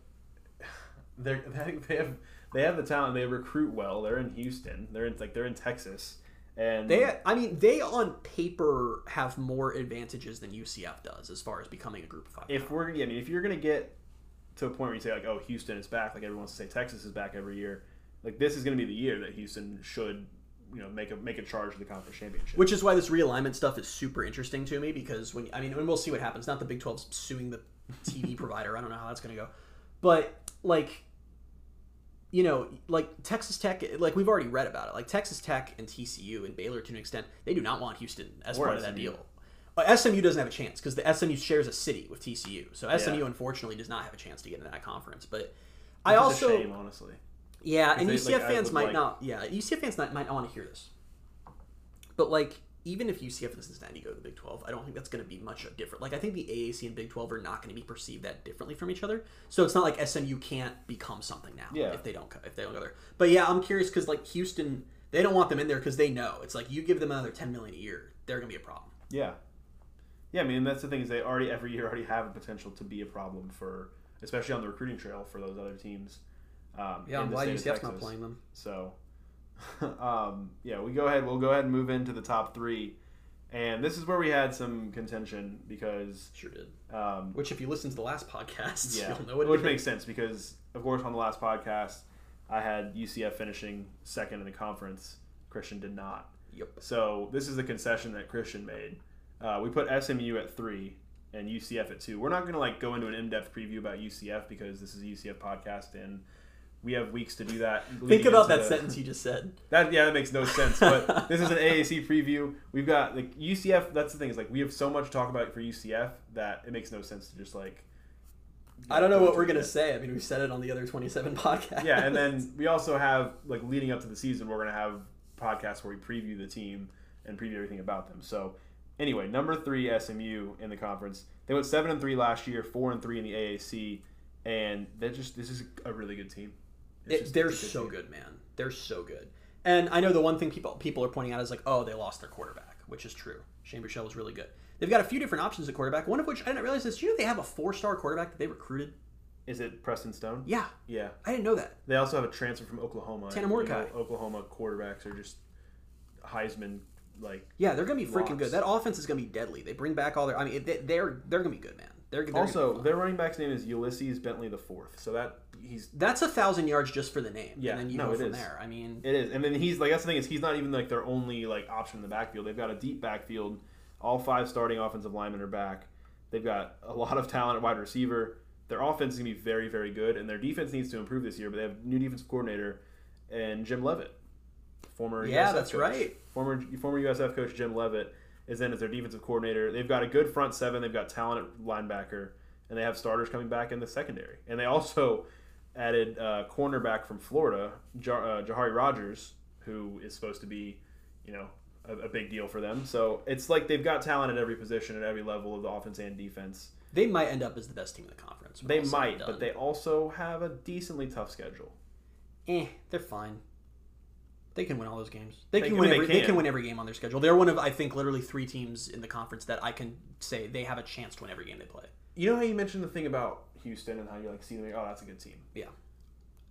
they're they have they have the talent. They recruit well. They're in Houston. They're in like they're in Texas, and They, I mean, they on paper have more advantages than UCF does as far as becoming a group of five. if we're yeah, I mean if you're gonna get to a point where you say like, oh, Houston is back, like everyone wants to say Texas is back every year, like this is gonna be the year that Houston should you know make a make a charge to the conference championship. Which is why this realignment stuff is super interesting to me because when I mean, and we'll see what happens. Not the Big 12's suing the TV provider. I don't know how that's going to go, but like, you know, like Texas Tech, like we've already read about it. Like Texas Tech and TCU and Baylor to an extent, they do not want Houston as Or part of that deal. Uh, SMU doesn't have a chance because the SMU shares a city with TCU, so SMU Yeah. unfortunately does not have a chance to get into that conference. But I Which is also a shame, honestly. yeah, and they- UCF like, fans might like- not. Yeah, UCF fans not, might not want to hear this. But like, even if UCF and Cincinnati go to the Big Twelve, I don't think that's going to be much different. Like, I think the AAC and Big Twelve are not going to be perceived that differently from each other. So it's not like SMU can't become something now Yeah. if they don't if they don't go there. But yeah, I'm curious because like Houston, they don't want them in there because they know it's like you give them another ten million a year, they're going to be a problem. Yeah. Yeah, I mean that's the thing is they already every year already have a potential to be a problem for especially on the recruiting trail for those other teams. Um, Yeah, I'm glad UCF's not playing them. So, um, yeah, we go ahead. We'll go ahead and move into the top three, and this is where we had some contention because, Sure did. um, Which, if you listen to the last podcast, yeah, you'll know what it which makes sense because, of course, on the last podcast, I had UCF finishing second in the conference. Christian did not. Yep. So this is the concession that Christian made. Uh, we put SMU at three and UCF at two. We're not going to like go into an in-depth preview about UCF because this is a UCF podcast and we have weeks to do that. Think about that the- sentence you just said. That yeah, that makes no sense. But this is an AAC preview. We've got like UCF. That's the thing is like we have so much to talk about for UCF that it makes no sense to just like I don't know what we're gonna say. I mean, we've said it on the other twenty-seven podcasts. Yeah, and then we also have like leading up to the season, we're gonna have podcasts where we preview the team and preview everything about them. So anyway, number three SMU in the conference. They went seven and three last year, four and three in the AAC, and they're just this is a really good team. It- just- they're so team. good, man. They're so good. And I know the one thing people people are pointing out is like, oh, they lost their quarterback, which is true. Shane Buechele was really good. They've got a few different options at quarterback. One of which I didn't realize this. Do you know they have a four-star quarterback that they recruited? Is it Preston Stone? Yeah, Yeah. I didn't know that. They also have a transfer from Oklahoma. Tanner Mordecai. you know, Oklahoma quarterbacks are just Heisman like. Yeah, they're gonna be freaking good. That offense is gonna be deadly. They bring back all their. I mean, they, they're they're gonna be good, man. They're, they're gonna Also, their running back's name is Ulysses Bentley the fourth. So that he's that's a thousand yards just for the name. Yeah, and then you no, go it from is. there. I mean, It is, and then he's like that's the thing is he's not even like their only like option in the backfield. They've got a deep backfield. All five starting offensive linemen are back. They've got a lot of talent at wide receiver. Their offense is gonna be very very good, and their defense needs to improve this year. But they have new defensive coordinator and Jim Leavitt, former Yeah, USF that's coach. right. Former former USF coach Jim Leavitt is in as their defensive coordinator. They've got a good front seven. They've got talent at linebacker, and they have starters coming back in the secondary. And they also added uh, cornerback from Florida, Jar- uh, Jahari Rogers, who is supposed to be, you know, a, a big deal for them. So it's like they've got talent at every position at every level of the offense and defense. they might end up as the best team in the conference. They all said and might, but they also have a decently tough schedule. eh, they're fine. They can win all those games. They, They can can- win. they Every, they can. can win every game on their schedule. They're one of I think literally three teams in the conference that I can say they have a chance to win every game they play. You know how you mentioned the thing about Houston and how you like see them, oh, that's a good team. Yeah.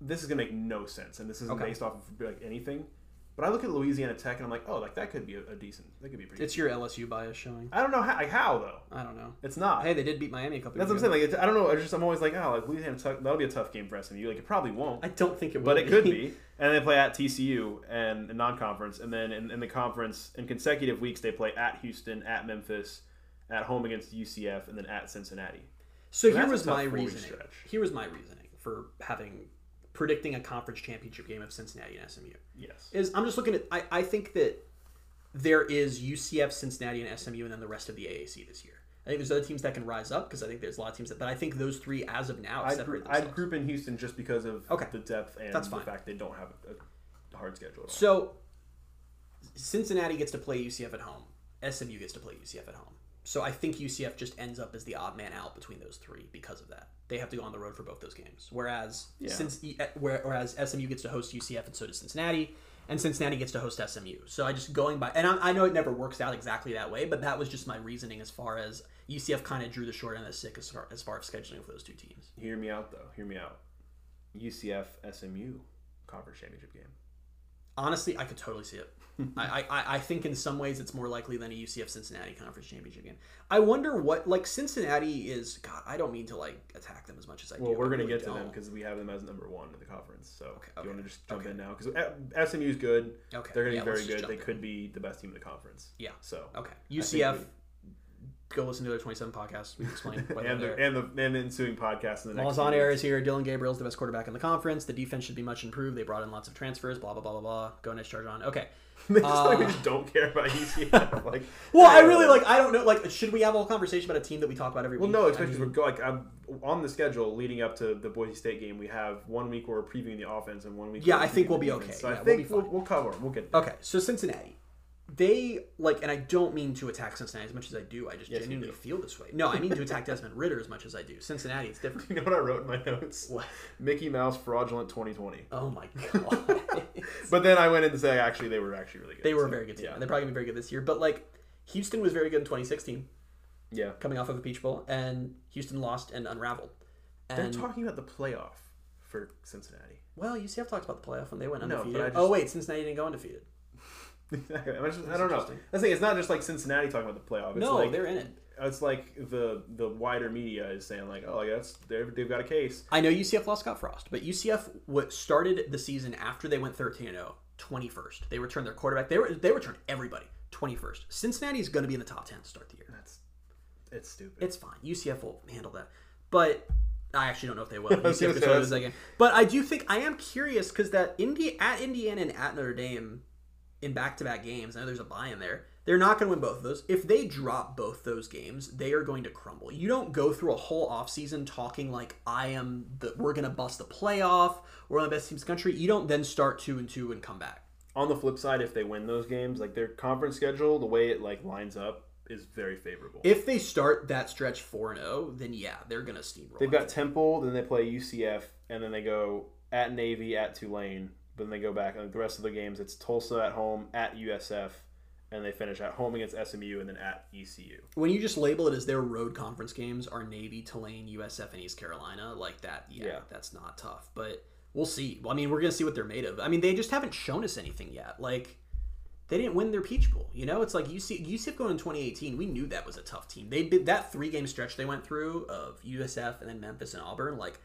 This is gonna make no sense, and this isn't Okay. based off of like anything. But I look at Louisiana Tech and I'm like, oh, like that could be a, a decent. That could be pretty. It's your LSU bias showing. I don't know how, like how though. I don't know. It's not. Hey, they did beat Miami a couple. That's what I'm saying. Like, it's, I don't know. I just I'm always like, oh, like Louisiana Tech, that'll be a tough game for SMU. Like, it probably won't, I don't think it will. but it could be. And they play at TCU and non-conference, and then in, in the conference in consecutive weeks they play at Houston, at Memphis, at home against UCF, and then at Cincinnati. So That's here was my reasoning. stretch. Here was my reasoning for having predicting a conference championship game of Cincinnati and SMU. Yes. Is I'm just looking at I, I think that there is UCF, Cincinnati, and SMU, and then the rest of the AAC this year. I think there's other teams that can rise up because I think there's a lot of teams that, but I think those three, as of now, I'd, separate group, I'd group in Houston just because of Okay. the depth and That's the fact they don't have a, a hard schedule at all. So Cincinnati gets to play UCF at home. SMU gets to play UCF at home. So I think UCF just ends up as the odd man out between those three because of that. They have to go on the road for both those games. Whereas Yeah. since E, eh, whereas SMU gets to host UCF and so does Cincinnati, and Cincinnati gets to host SMU. So I just going by, and I, I know it never works out exactly that way, but that was just my reasoning as far as UCF kind of drew the short end of the stick as far as far as scheduling for those two teams. Hear me out though. Hear me out. UCF SMU conference championship game. Honestly, I could totally see it. I, I, I think in some ways it's more likely than a UCF Cincinnati conference championship game. I wonder what like Cincinnati is. God, I don't mean to like attack them as much as I Well, do. we're gonna really get to them don't. because we have them as number one in the conference. So Okay, do you want to just jump okay. in now? Because uh, SMU is good. Okay, They're gonna yeah, be very good. They in. could be the best team in the conference. Yeah. So Okay, UCF. we- Go listen to their 27 podcast. We explain and they're the and the and the ensuing podcast in the next. Few Air is here. Dillon Gabriel's the best quarterback in the conference. The defense should be much improved. They brought in lots of transfers. Blah blah blah blah blah. Go next charge on. Okay. It's like we Uh, just don't care about UCF. like, Well, I really like. I don't know. Like, should we have a whole conversation about a team that we talk about every Well, week? Well, no, I especially mean- we're go- like I'm on the schedule leading up to the Boise State game. We have one week where we're previewing the offense and one week. Yeah, I think we'll be okay. So Yeah, I we'll think be we'll, fine. we'll cover. We'll get. There. Okay, so Cincinnati. They like, and I don't mean to attack Cincinnati as much as I do. I just Yes, genuinely feel this way. No, I mean to attack Desmond Ridder as much as I do. Cincinnati, it's different. You know what I wrote in my notes? What? Mickey Mouse fraudulent 2020. Oh my god. But then I went in to say actually they were actually really good. they were a very good team. Yeah, They're probably gonna be very good this year. But like, Houston was very good in 2016, yeah. coming off of a Peach Bowl, and Houston lost and unraveled. They're talking about the playoff for Cincinnati. well, UCF talks about the playoff when they went No, undefeated. I just- Oh wait, Cincinnati didn't go undefeated. Exactly. I, just- I don't know. That's the thing. It's not just like Cincinnati talking about the playoff. It's no, like, they're in it. It's like the the wider media is saying like, oh, like that's they've, they've got a case. I know UCF lost Scott Frost, but UCF what started the season after they went 13 and 0, 21st. They returned their quarterback. They were they returned everybody 21st. Cincinnati's going to be in the top 10 to start the year. That's it's stupid. It's fine. UCF will handle that. But I actually don't know if they will. UCF gonna could totally lose that game. But I do think I am curious because that Indi- at Indiana and at Notre Dame in back to back games. I know there's a bye in there. They're not going to win both of those. If they drop both those games, they are going to crumble. You don't go through a whole offseason talking like I am the we're going to bust the playoff, we're one of the best teams in the country. You don't then start 2 and 2 and come back. On the flip side, if they win those games, like their conference schedule, the way it like lines up is very favorable. If they start that stretch 4 and 0, then yeah, they're going to steamroll. They've got Temple, then they play UCF, and then they go at Navy, at Tulane, but then they go back. And the rest of the games, it's Tulsa at home, at USF, and they finish at home against SMU, and then at ECU. when you just label it as their road conference games are Navy, Tulane, USF, and East Carolina, like that, yeah, Yeah. that's not tough. But we'll see. I mean, we're gonna see what they're made of. I mean, they just haven't shown us anything yet. Like they didn't win their Peach Bowl. You know, it's like you UC, UCF going in 2018. We knew that was a tough team. They did that three game stretch they went through of USF and then Memphis and Auburn. Like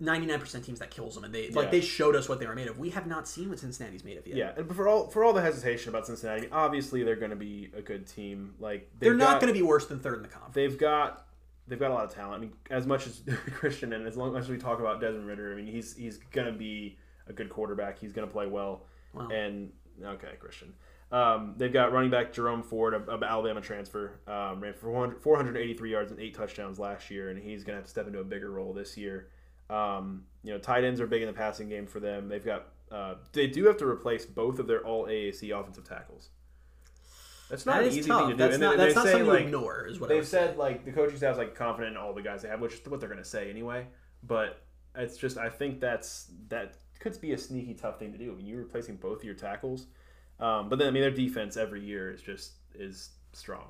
99% teams that kills them, and they like Yeah. they showed us what they were made of. We have not seen what Cincinnati's made of yet. Yeah, and for all for all the hesitation about Cincinnati, obviously they're going to be a good team. Like They're not going to be worse than third in the conference. They've got they've got a lot of talent. I mean, as much as Christian and as long as we talk about Desmond Ridder, I mean, he's he's going to be a good quarterback. He's going to play well. Wow. And okay, Christian. Um, they've got running back Jerome Ford, a Alabama transfer, um, ran for 400 483 yards and eight touchdowns last year, and he's going to have to step into a bigger role this year. Um, you know, tight ends are big in the passing game for them. They've got uh, they do have to replace both of their all AAC offensive tackles. That's not That an easy tough. thing to do. That's and not, they, that's they not say, something like, to ignore. Is what They've say. said like the coaching staff staff's like confident in all the guys they have, which is what they're going to say anyway. But it's just I think that's that could be a sneaky tough thing to do. I mean, you're replacing both of your tackles, um, but then I mean their defense every year is just is strong.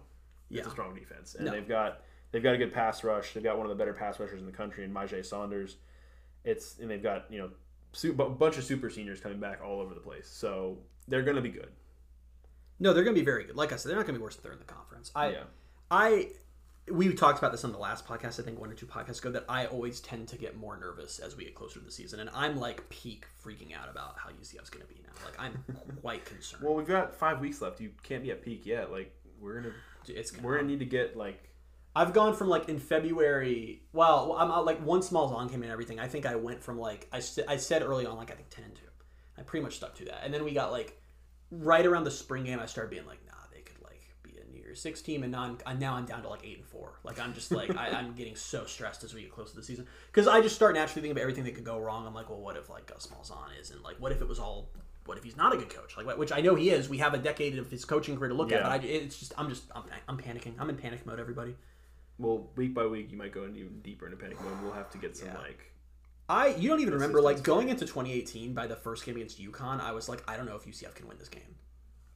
It's Yeah. a strong defense, and No. they've got they've got a good pass rush. They've got one of the better pass rushers in the country in Myjai Sanders. It's and they've got you know su- a bunch of super seniors coming back all over the place, so they're going to be good. No, they're going to be very good. Like I said, they're not going to be worse than third in the conference. I, Yeah. I, we talked about this on the last podcast. I think one or two podcasts ago that I always tend to get more nervous as we get closer to the season, and I'm like peak freaking out about how UCF's going to be now. Like I'm quite concerned. Well, we've got five weeks left. You can't be at peak yet. Like we're gonna it's gonna, we're gonna need to get like I've gone from like in February. Well, I'm out, like one small on came in and everything. I think I went from like I, st- I said early on like I think ten and two. I pretty much stuck to that, and then we got like right around the spring game. I started being like, nah, they could like be a New Year's Six team, and now I'm, now I'm down to like eight and four. Like I'm just like I, I'm getting so stressed as we get close to the season because I just start naturally thinking about everything that could go wrong. I'm like, well, what if like Gus Malzahn is, and like what if it was all. What if he's not a good coach? Like, which I know he is. We have a decade of his coaching career to look at, but I, it's just, I'm just, I'm, I'm panicking. I'm in panic mode. Everybody. Well week by week you might go in even deeper into panic mode. We'll have to get some Yeah. like I you don't even remember like going into 2018 by the first game against UConn. I was like, I don't know if UCF can win this game.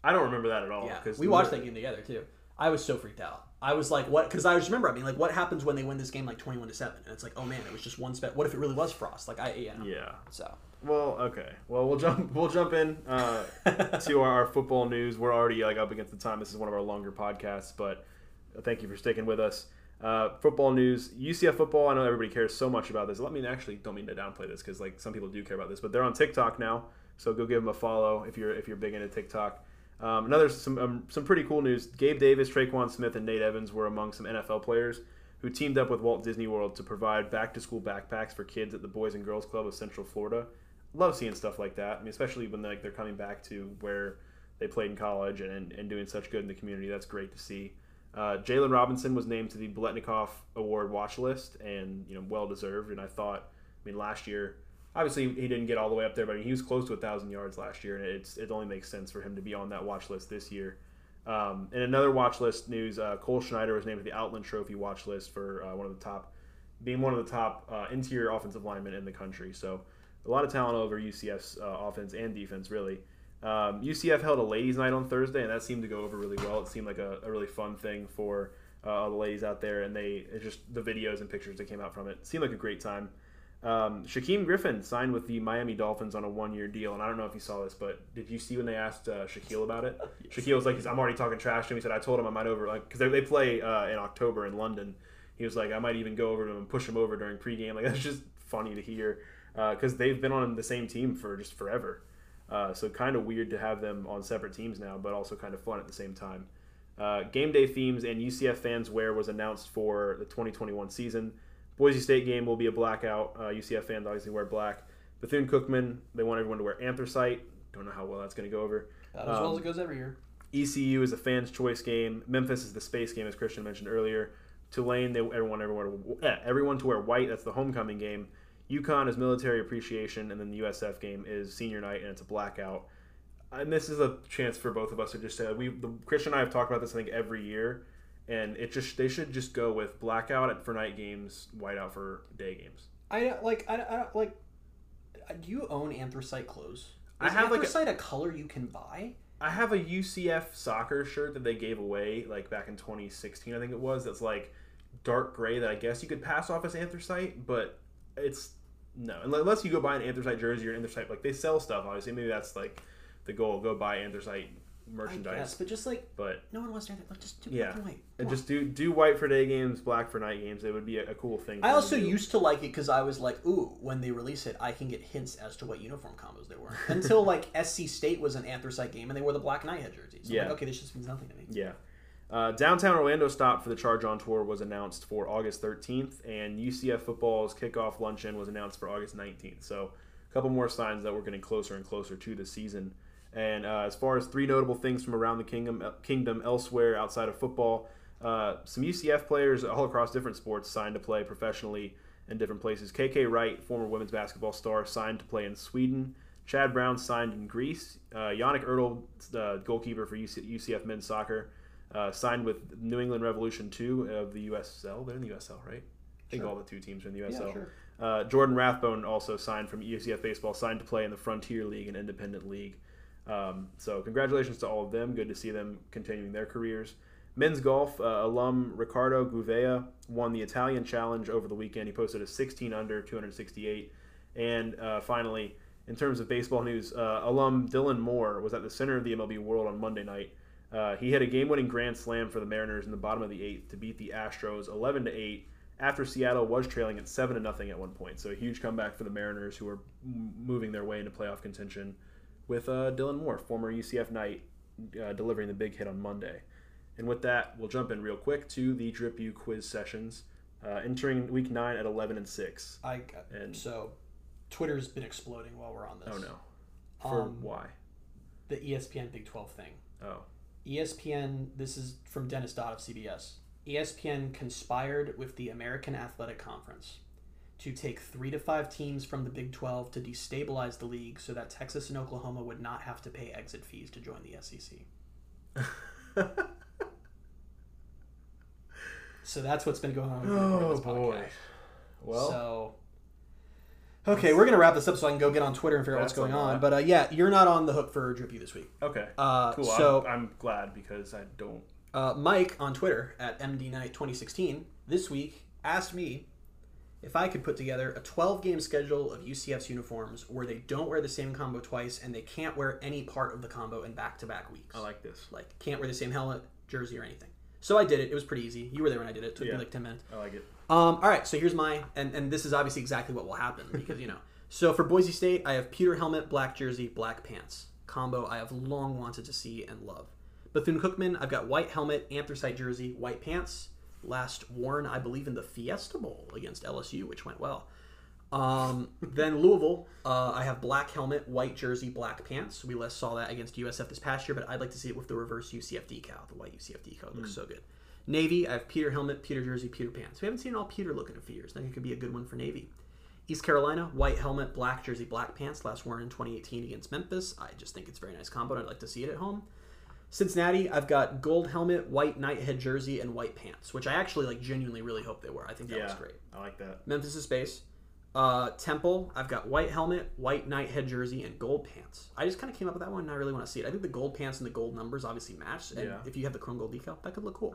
I don't remember that at all. Yeah, because we watched that game together too. I was so freaked out. I was like, what? Because I just remember, I mean, like, what happens when they win this game like 21 to seven? And it's like, oh man, it was just one spec. What if it really was Frost? Like, I yeah. Yeah. So Well, okay. Well, we'll jump. We'll jump in uh, to our, our football news. We're already like up against the time. This is one of our longer podcasts, but thank you for sticking with us. Uh, football news, UCF football. I know everybody cares so much about this. Let me actually don't mean to downplay this because like some people do care about this, but they're on TikTok now, so go give them a follow if you're if you're big into TikTok. Um, another some um, some pretty cool news. Gabe Davis, Tre'Quan Smith, and Nate Evans were among some NFL players who teamed up with Walt Disney World to provide back to school backpacks for kids at the Boys and Girls Club of Central Florida. Love seeing stuff like that. I mean, especially when like they're coming back to where they played in college and, and doing such good in the community. That's great to see. Uh, Jaylon Robinson was named to the Biletnikoff Award watch list, and you know, well deserved. And I thought, I mean, last year, obviously he didn't get all the way up there, but he was close to a thousand yards last year, and it's it only makes sense for him to be on that watch list this year. Um, and another watch list news: uh, Cole Schneider was named to the Outland Trophy watch list for uh, one of the top, being one of the top uh, interior offensive linemen in the country. So a lot of talent over UCF's uh, offense and defense, really. Um, UCF held a ladies' night on Thursday, and that seemed to go over really well. It seemed like a, a really fun thing for uh, all the ladies out there, and they just the videos and pictures that came out from it seemed like a great time. Um, Shaquem Griffin signed with the Miami Dolphins on a one-year deal, and I don't know if you saw this, but did you see when they asked uh, Shaquill about it? Shaquill was like, "I'm already talking trash to him." He said, "I told him I might over like because they, they play uh, in October in London." He was like, "I might even go over to him and push him over during pregame." Like that's just funny to hear because they've been on the same team for just forever. Uh, so kind of weird to have them on separate teams now, but also kind of fun at the same time. Uh, game day themes and UCF fans wear was announced for the 2021 season. Boise State game will be a blackout. Uh, UCF fans obviously wear black. Bethune Cookman, they want everyone to wear anthracite. Don't know how well that's going to go over. About as well Um, as it goes every year. ECU is a fans' choice game. Memphis is the space game, as Christian mentioned earlier. Tulane, they everyone everyone yeah, everyone to wear white. That's the homecoming game. UConn is military appreciation, and then the USF game is senior night, and it's a blackout. And this is a chance for both of us to just say we. The, Christian and I have talked about this I think every year, and it just they should just go with blackout for night games, whiteout for day games. I don't- like. I, I don't like. uh, Do you own anthracite clothes? I Is have, like, a- anthracite a color you can buy. I have a UCF soccer shirt that they gave away like back in 2016, I think it was. That's like dark gray that I guess you could pass off as anthracite, but it's no unless you go buy an anthracite jersey or an anthracite like they sell stuff. Obviously, maybe that's like the goal. Go buy anthracite merchandise, guess, but just like but no one wants to. Like, just do Yeah. black and white. and just do do white for day games, black for night games. It would be a, a cool thing. I also to used to like it because I was like, ooh, when they release it, I can get hints as to what uniform combos there were. Until like SC State was an anthracite game and they wore the black Nighthead jerseys. So I'm Yeah. like, okay, this just means nothing to me. Yeah. Uh, downtown Orlando stop for the Charge on Tour was announced for August 13th, and UCF football's kickoff luncheon was announced for August 19th. So, a couple more signs that we're getting closer and closer to the season. And uh, as far as three notable things from around the kingdom, kingdom elsewhere outside of football, uh, some UCF players all across different sports signed to play professionally in different places. KK Wright, former women's basketball star, signed to play in Sweden. Chad Brown signed in Greece. Uh, Yannick Ertl, the goalkeeper for UC- UCF men's soccer, uh, signed with New England Revolution 2 of the USL. They're in the USL, right? I think Sure. all the two teams are in the USL. Yeah, sure. uh, Jordan Rathbone also signed from UCF Baseball, signed to play in the Frontier League and Independent League. Um, so congratulations to all of them. Good to see them continuing their careers. Men's golf uh, alum Ricardo Gouveia won the Italian Challenge over the weekend. He posted a 16 under 268. And uh, finally, in terms of baseball news, uh, alum Dylan Moore was at the center of the MLB World on Monday night. Uh, he hit a game-winning grand slam for the Mariners in the bottom of the eighth to beat the Astros 11 to 8 after Seattle was trailing at seven to nothing at one point. So a huge comeback for the Mariners, who are m- moving their way into playoff contention, with uh, Dylan Moore, former UCF Knight, uh, delivering the big hit on Monday. And with that, we'll jump in real quick to the Drip U quiz sessions, uh, entering week nine at 11 and six. I And- so Twitter's been exploding while we're on this. Oh no, for Um, why? The ESPN Big 12 thing. Oh, ESPN, this is from Dennis Dodd of CBS. ESPN conspired with the American Athletic Conference to take three to five teams from the Big 12 to destabilize the league so that Texas and Oklahoma would not have to pay exit fees to join the SEC. So that's what's been going on with Oh, this boy. podcast. well, so okay, we're gonna wrap this up so I can go get on Twitter and figure out what's That's a going on. But uh, yeah, you're not on the hook for Drippy this week. okay, Uh, cool. So I'm, I'm glad because I don't. uh, Mike on Twitter at MDNight2016 this week asked me if I could put together a 12 game schedule of UCF's uniforms where they don't wear the same combo twice and they can't wear any part of the combo in back to back weeks. I like this. like can't wear the same helmet, jersey, or anything. So I did it. It was pretty easy. You were there when I did it. It took Yeah. me like 10 minutes. I like it. Um, all right, so here's my, and, and this is obviously exactly what will happen because, you know. So for Boise State, I have Peter helmet, black jersey, black pants. Combo I have long wanted to see and love. Bethune Cookman, I've got white helmet, anthracite jersey, white pants. Last worn, I believe, in the Fiesta Bowl against LSU, which went well. Um, then Louisville, uh, I have black helmet, white jersey, black pants. We last saw that against USF this past year, but I'd like to see it with the reverse UCF decal. The white UCF decal looks so good. Navy, I have Peter helmet, Peter jersey, Peter pants. We haven't seen all Peter look in a few years. I think it could be a good one for Navy. East Carolina, white helmet, black jersey, black pants. Last worn in 2018 against Memphis. I just think it's a very nice combo. and I'd like to see it at home. Cincinnati, I've got gold helmet, white knight head jersey, and white pants, which I actually like genuinely really hope they were. I think that yeah, was great. I like that. Memphis is space. Uh, Temple, I've got white helmet, white knight head jersey, and gold pants. I just kind of came up with that one, and I really want to see it. I think the gold pants and the gold numbers obviously match, and Yeah. if you have the chrome gold decal, that could look cool.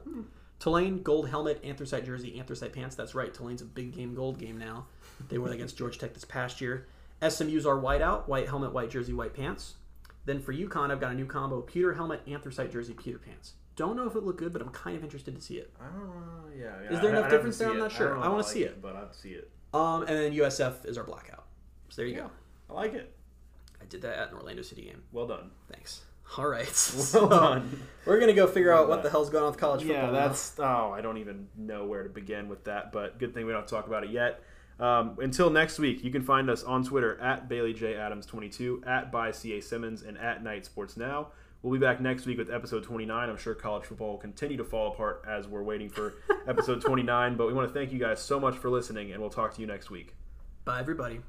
Tulane, gold helmet, anthracite jersey, anthracite pants. That's right, Tulane's a big game gold game now. They won against Georgia Tech this past year. SMU's are white out, white helmet, white jersey, white pants. Then for UConn, I've got a new combo: Peter helmet, anthracite jersey, Peter pants. Don't know if it looked good, but I'm kind of interested to see it. I don't know. Yeah. yeah. Is there I- enough to difference there? I'm not sure. don't I wanna like see it. but I'd see it. Um, and then USF is our blackout. So there you go. I like it. I did that at an Orlando City game. Well done. Thanks. All right. Well done. We're gonna go figure out what the hell's going on with college football. Yeah, now. that's oh, I don't even know where to begin with that, but good thing we don't talk about it yet. Um, until next week, you can find us on Twitter at Bailey J Adams 22, at by CA Simmons, and at Knight Sports Now. We'll be back next week with episode 29. I'm sure college football will continue to fall apart as we're waiting for episode 29. But we want to thank you guys so much for listening, and we'll talk to you next week. Bye, everybody.